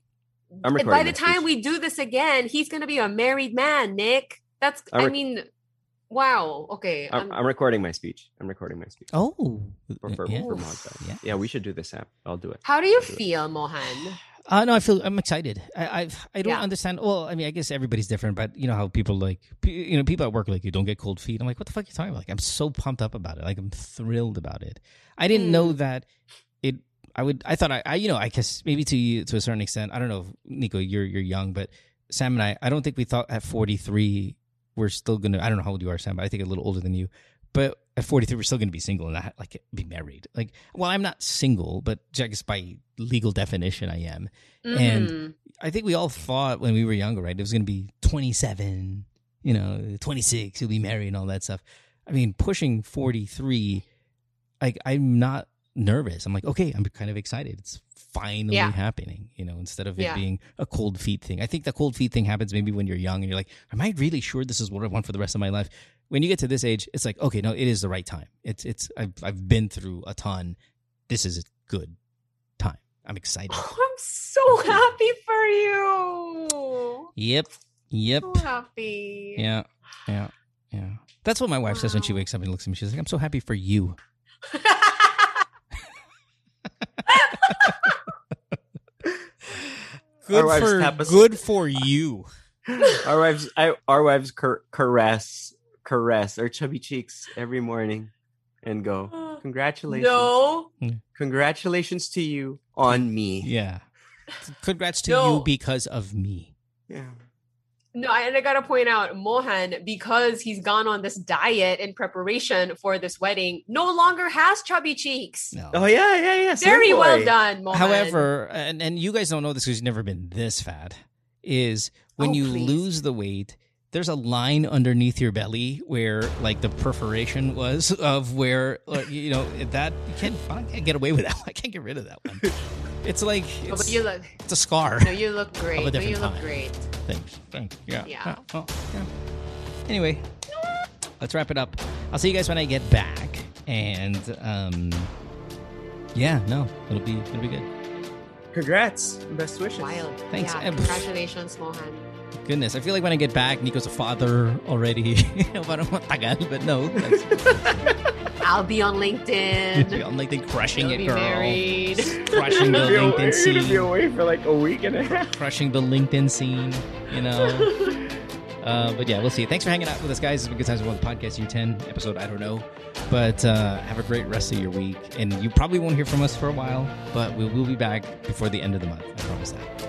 I'm recording by the time speech. we do this again, he's gonna be a married man, Nick. That's I'm I mean, wow. Okay. I'm, I'm- I'm recording my speech. I'm recording my speech. Oh, For, for, yeah. for Mohan's. Yeah. yeah, we should do this, app. I'll do it. how do you I'll it. feel, Mohan? Uh, no, I feel I'm excited. I I've, I don't Yeah. understand. Well, I mean, I guess everybody's different, but you know how people like you know people at work like you don't get cold feet. I'm like, what the fuck are you talking about? Like, I'm so pumped up about it. Like, I'm thrilled about it. I didn't know Hmm. that it. I would. I thought I, I. You know. I guess maybe to you to a certain extent. I don't know, Nico. You're you're young, but Sam and I. I don't think we thought at 43 we're still gonna. I don't know how old you are, Sam. But I think a little older than you. But at 43, we're still gonna be single and not like be married. Like, well, I'm not single, but just by legal definition, I am. And- Mhm. I think we all thought when we were younger, right? It was going to be 27, you know, 26, you'll be married and all that stuff. I mean, pushing 43, like I'm not nervous. I'm like, okay, I'm kind of excited. It's finally Yeah. happening, you know, instead of it Yeah. being a cold feet thing. I think the cold feet thing happens maybe when you're young and you're like, am I really sure this is what I want for the rest of my life? When you get to this age, it's like, okay, no, it is the right time. It's, it's, I've, I've been through a ton. This is a good time. I'm excited. I'm so happy for you. Yep. Yep. So happy. Yeah. Yeah. Yeah. That's what my wife says when she wakes up and looks at me. She's like, I'm so happy for you. Good Our wives for tap good for you. our wives, I, our wives car- caress, caress our chubby cheeks every morning, and go, "Congratulations, no. Hmm. congratulations to you on me." Yeah. Congrats to No. you because of me. Yeah. No, and I gotta point out, Mohan, because he's gone on this diet in preparation for this wedding, no longer has chubby cheeks. No. Oh yeah, yeah, yeah. Very Same well done, Mohan. However, and, and you guys don't know this because you've never been this fat, is when Oh, you please. lose the weight, there's a line underneath your belly where like the perforation was of where like, you know that you can't I can't get away with that. I can't get rid of that one. It's like Oh, it's, but you look, it's a scar. no, you look great. But different you look time. great. Thanks. Thanks. Yeah. Yeah. well, yeah. Anyway, let's wrap it up. I'll see you guys when I get back, and um, yeah, no, it'll be it'll be good. Congrats, best wishes. Wild. Thanks. Yeah, congratulations, Mohan. Goodness, I feel like when I get back, Nico's a father already. But no. That's, I'll be on LinkedIn. I'm like they crushing You'll it, girl. married. Crushing the You're LinkedIn gonna be scene. away for like a week and a half. Crushing the LinkedIn scene, you know. Uh, but yeah, we'll see. Thanks for hanging out with us, guys. It's been good times with the podcast year 10 episode. I don't know. But uh, have a great rest of your week. And you probably won't hear from us for a while, but we will be back before the end of the month. I promise that.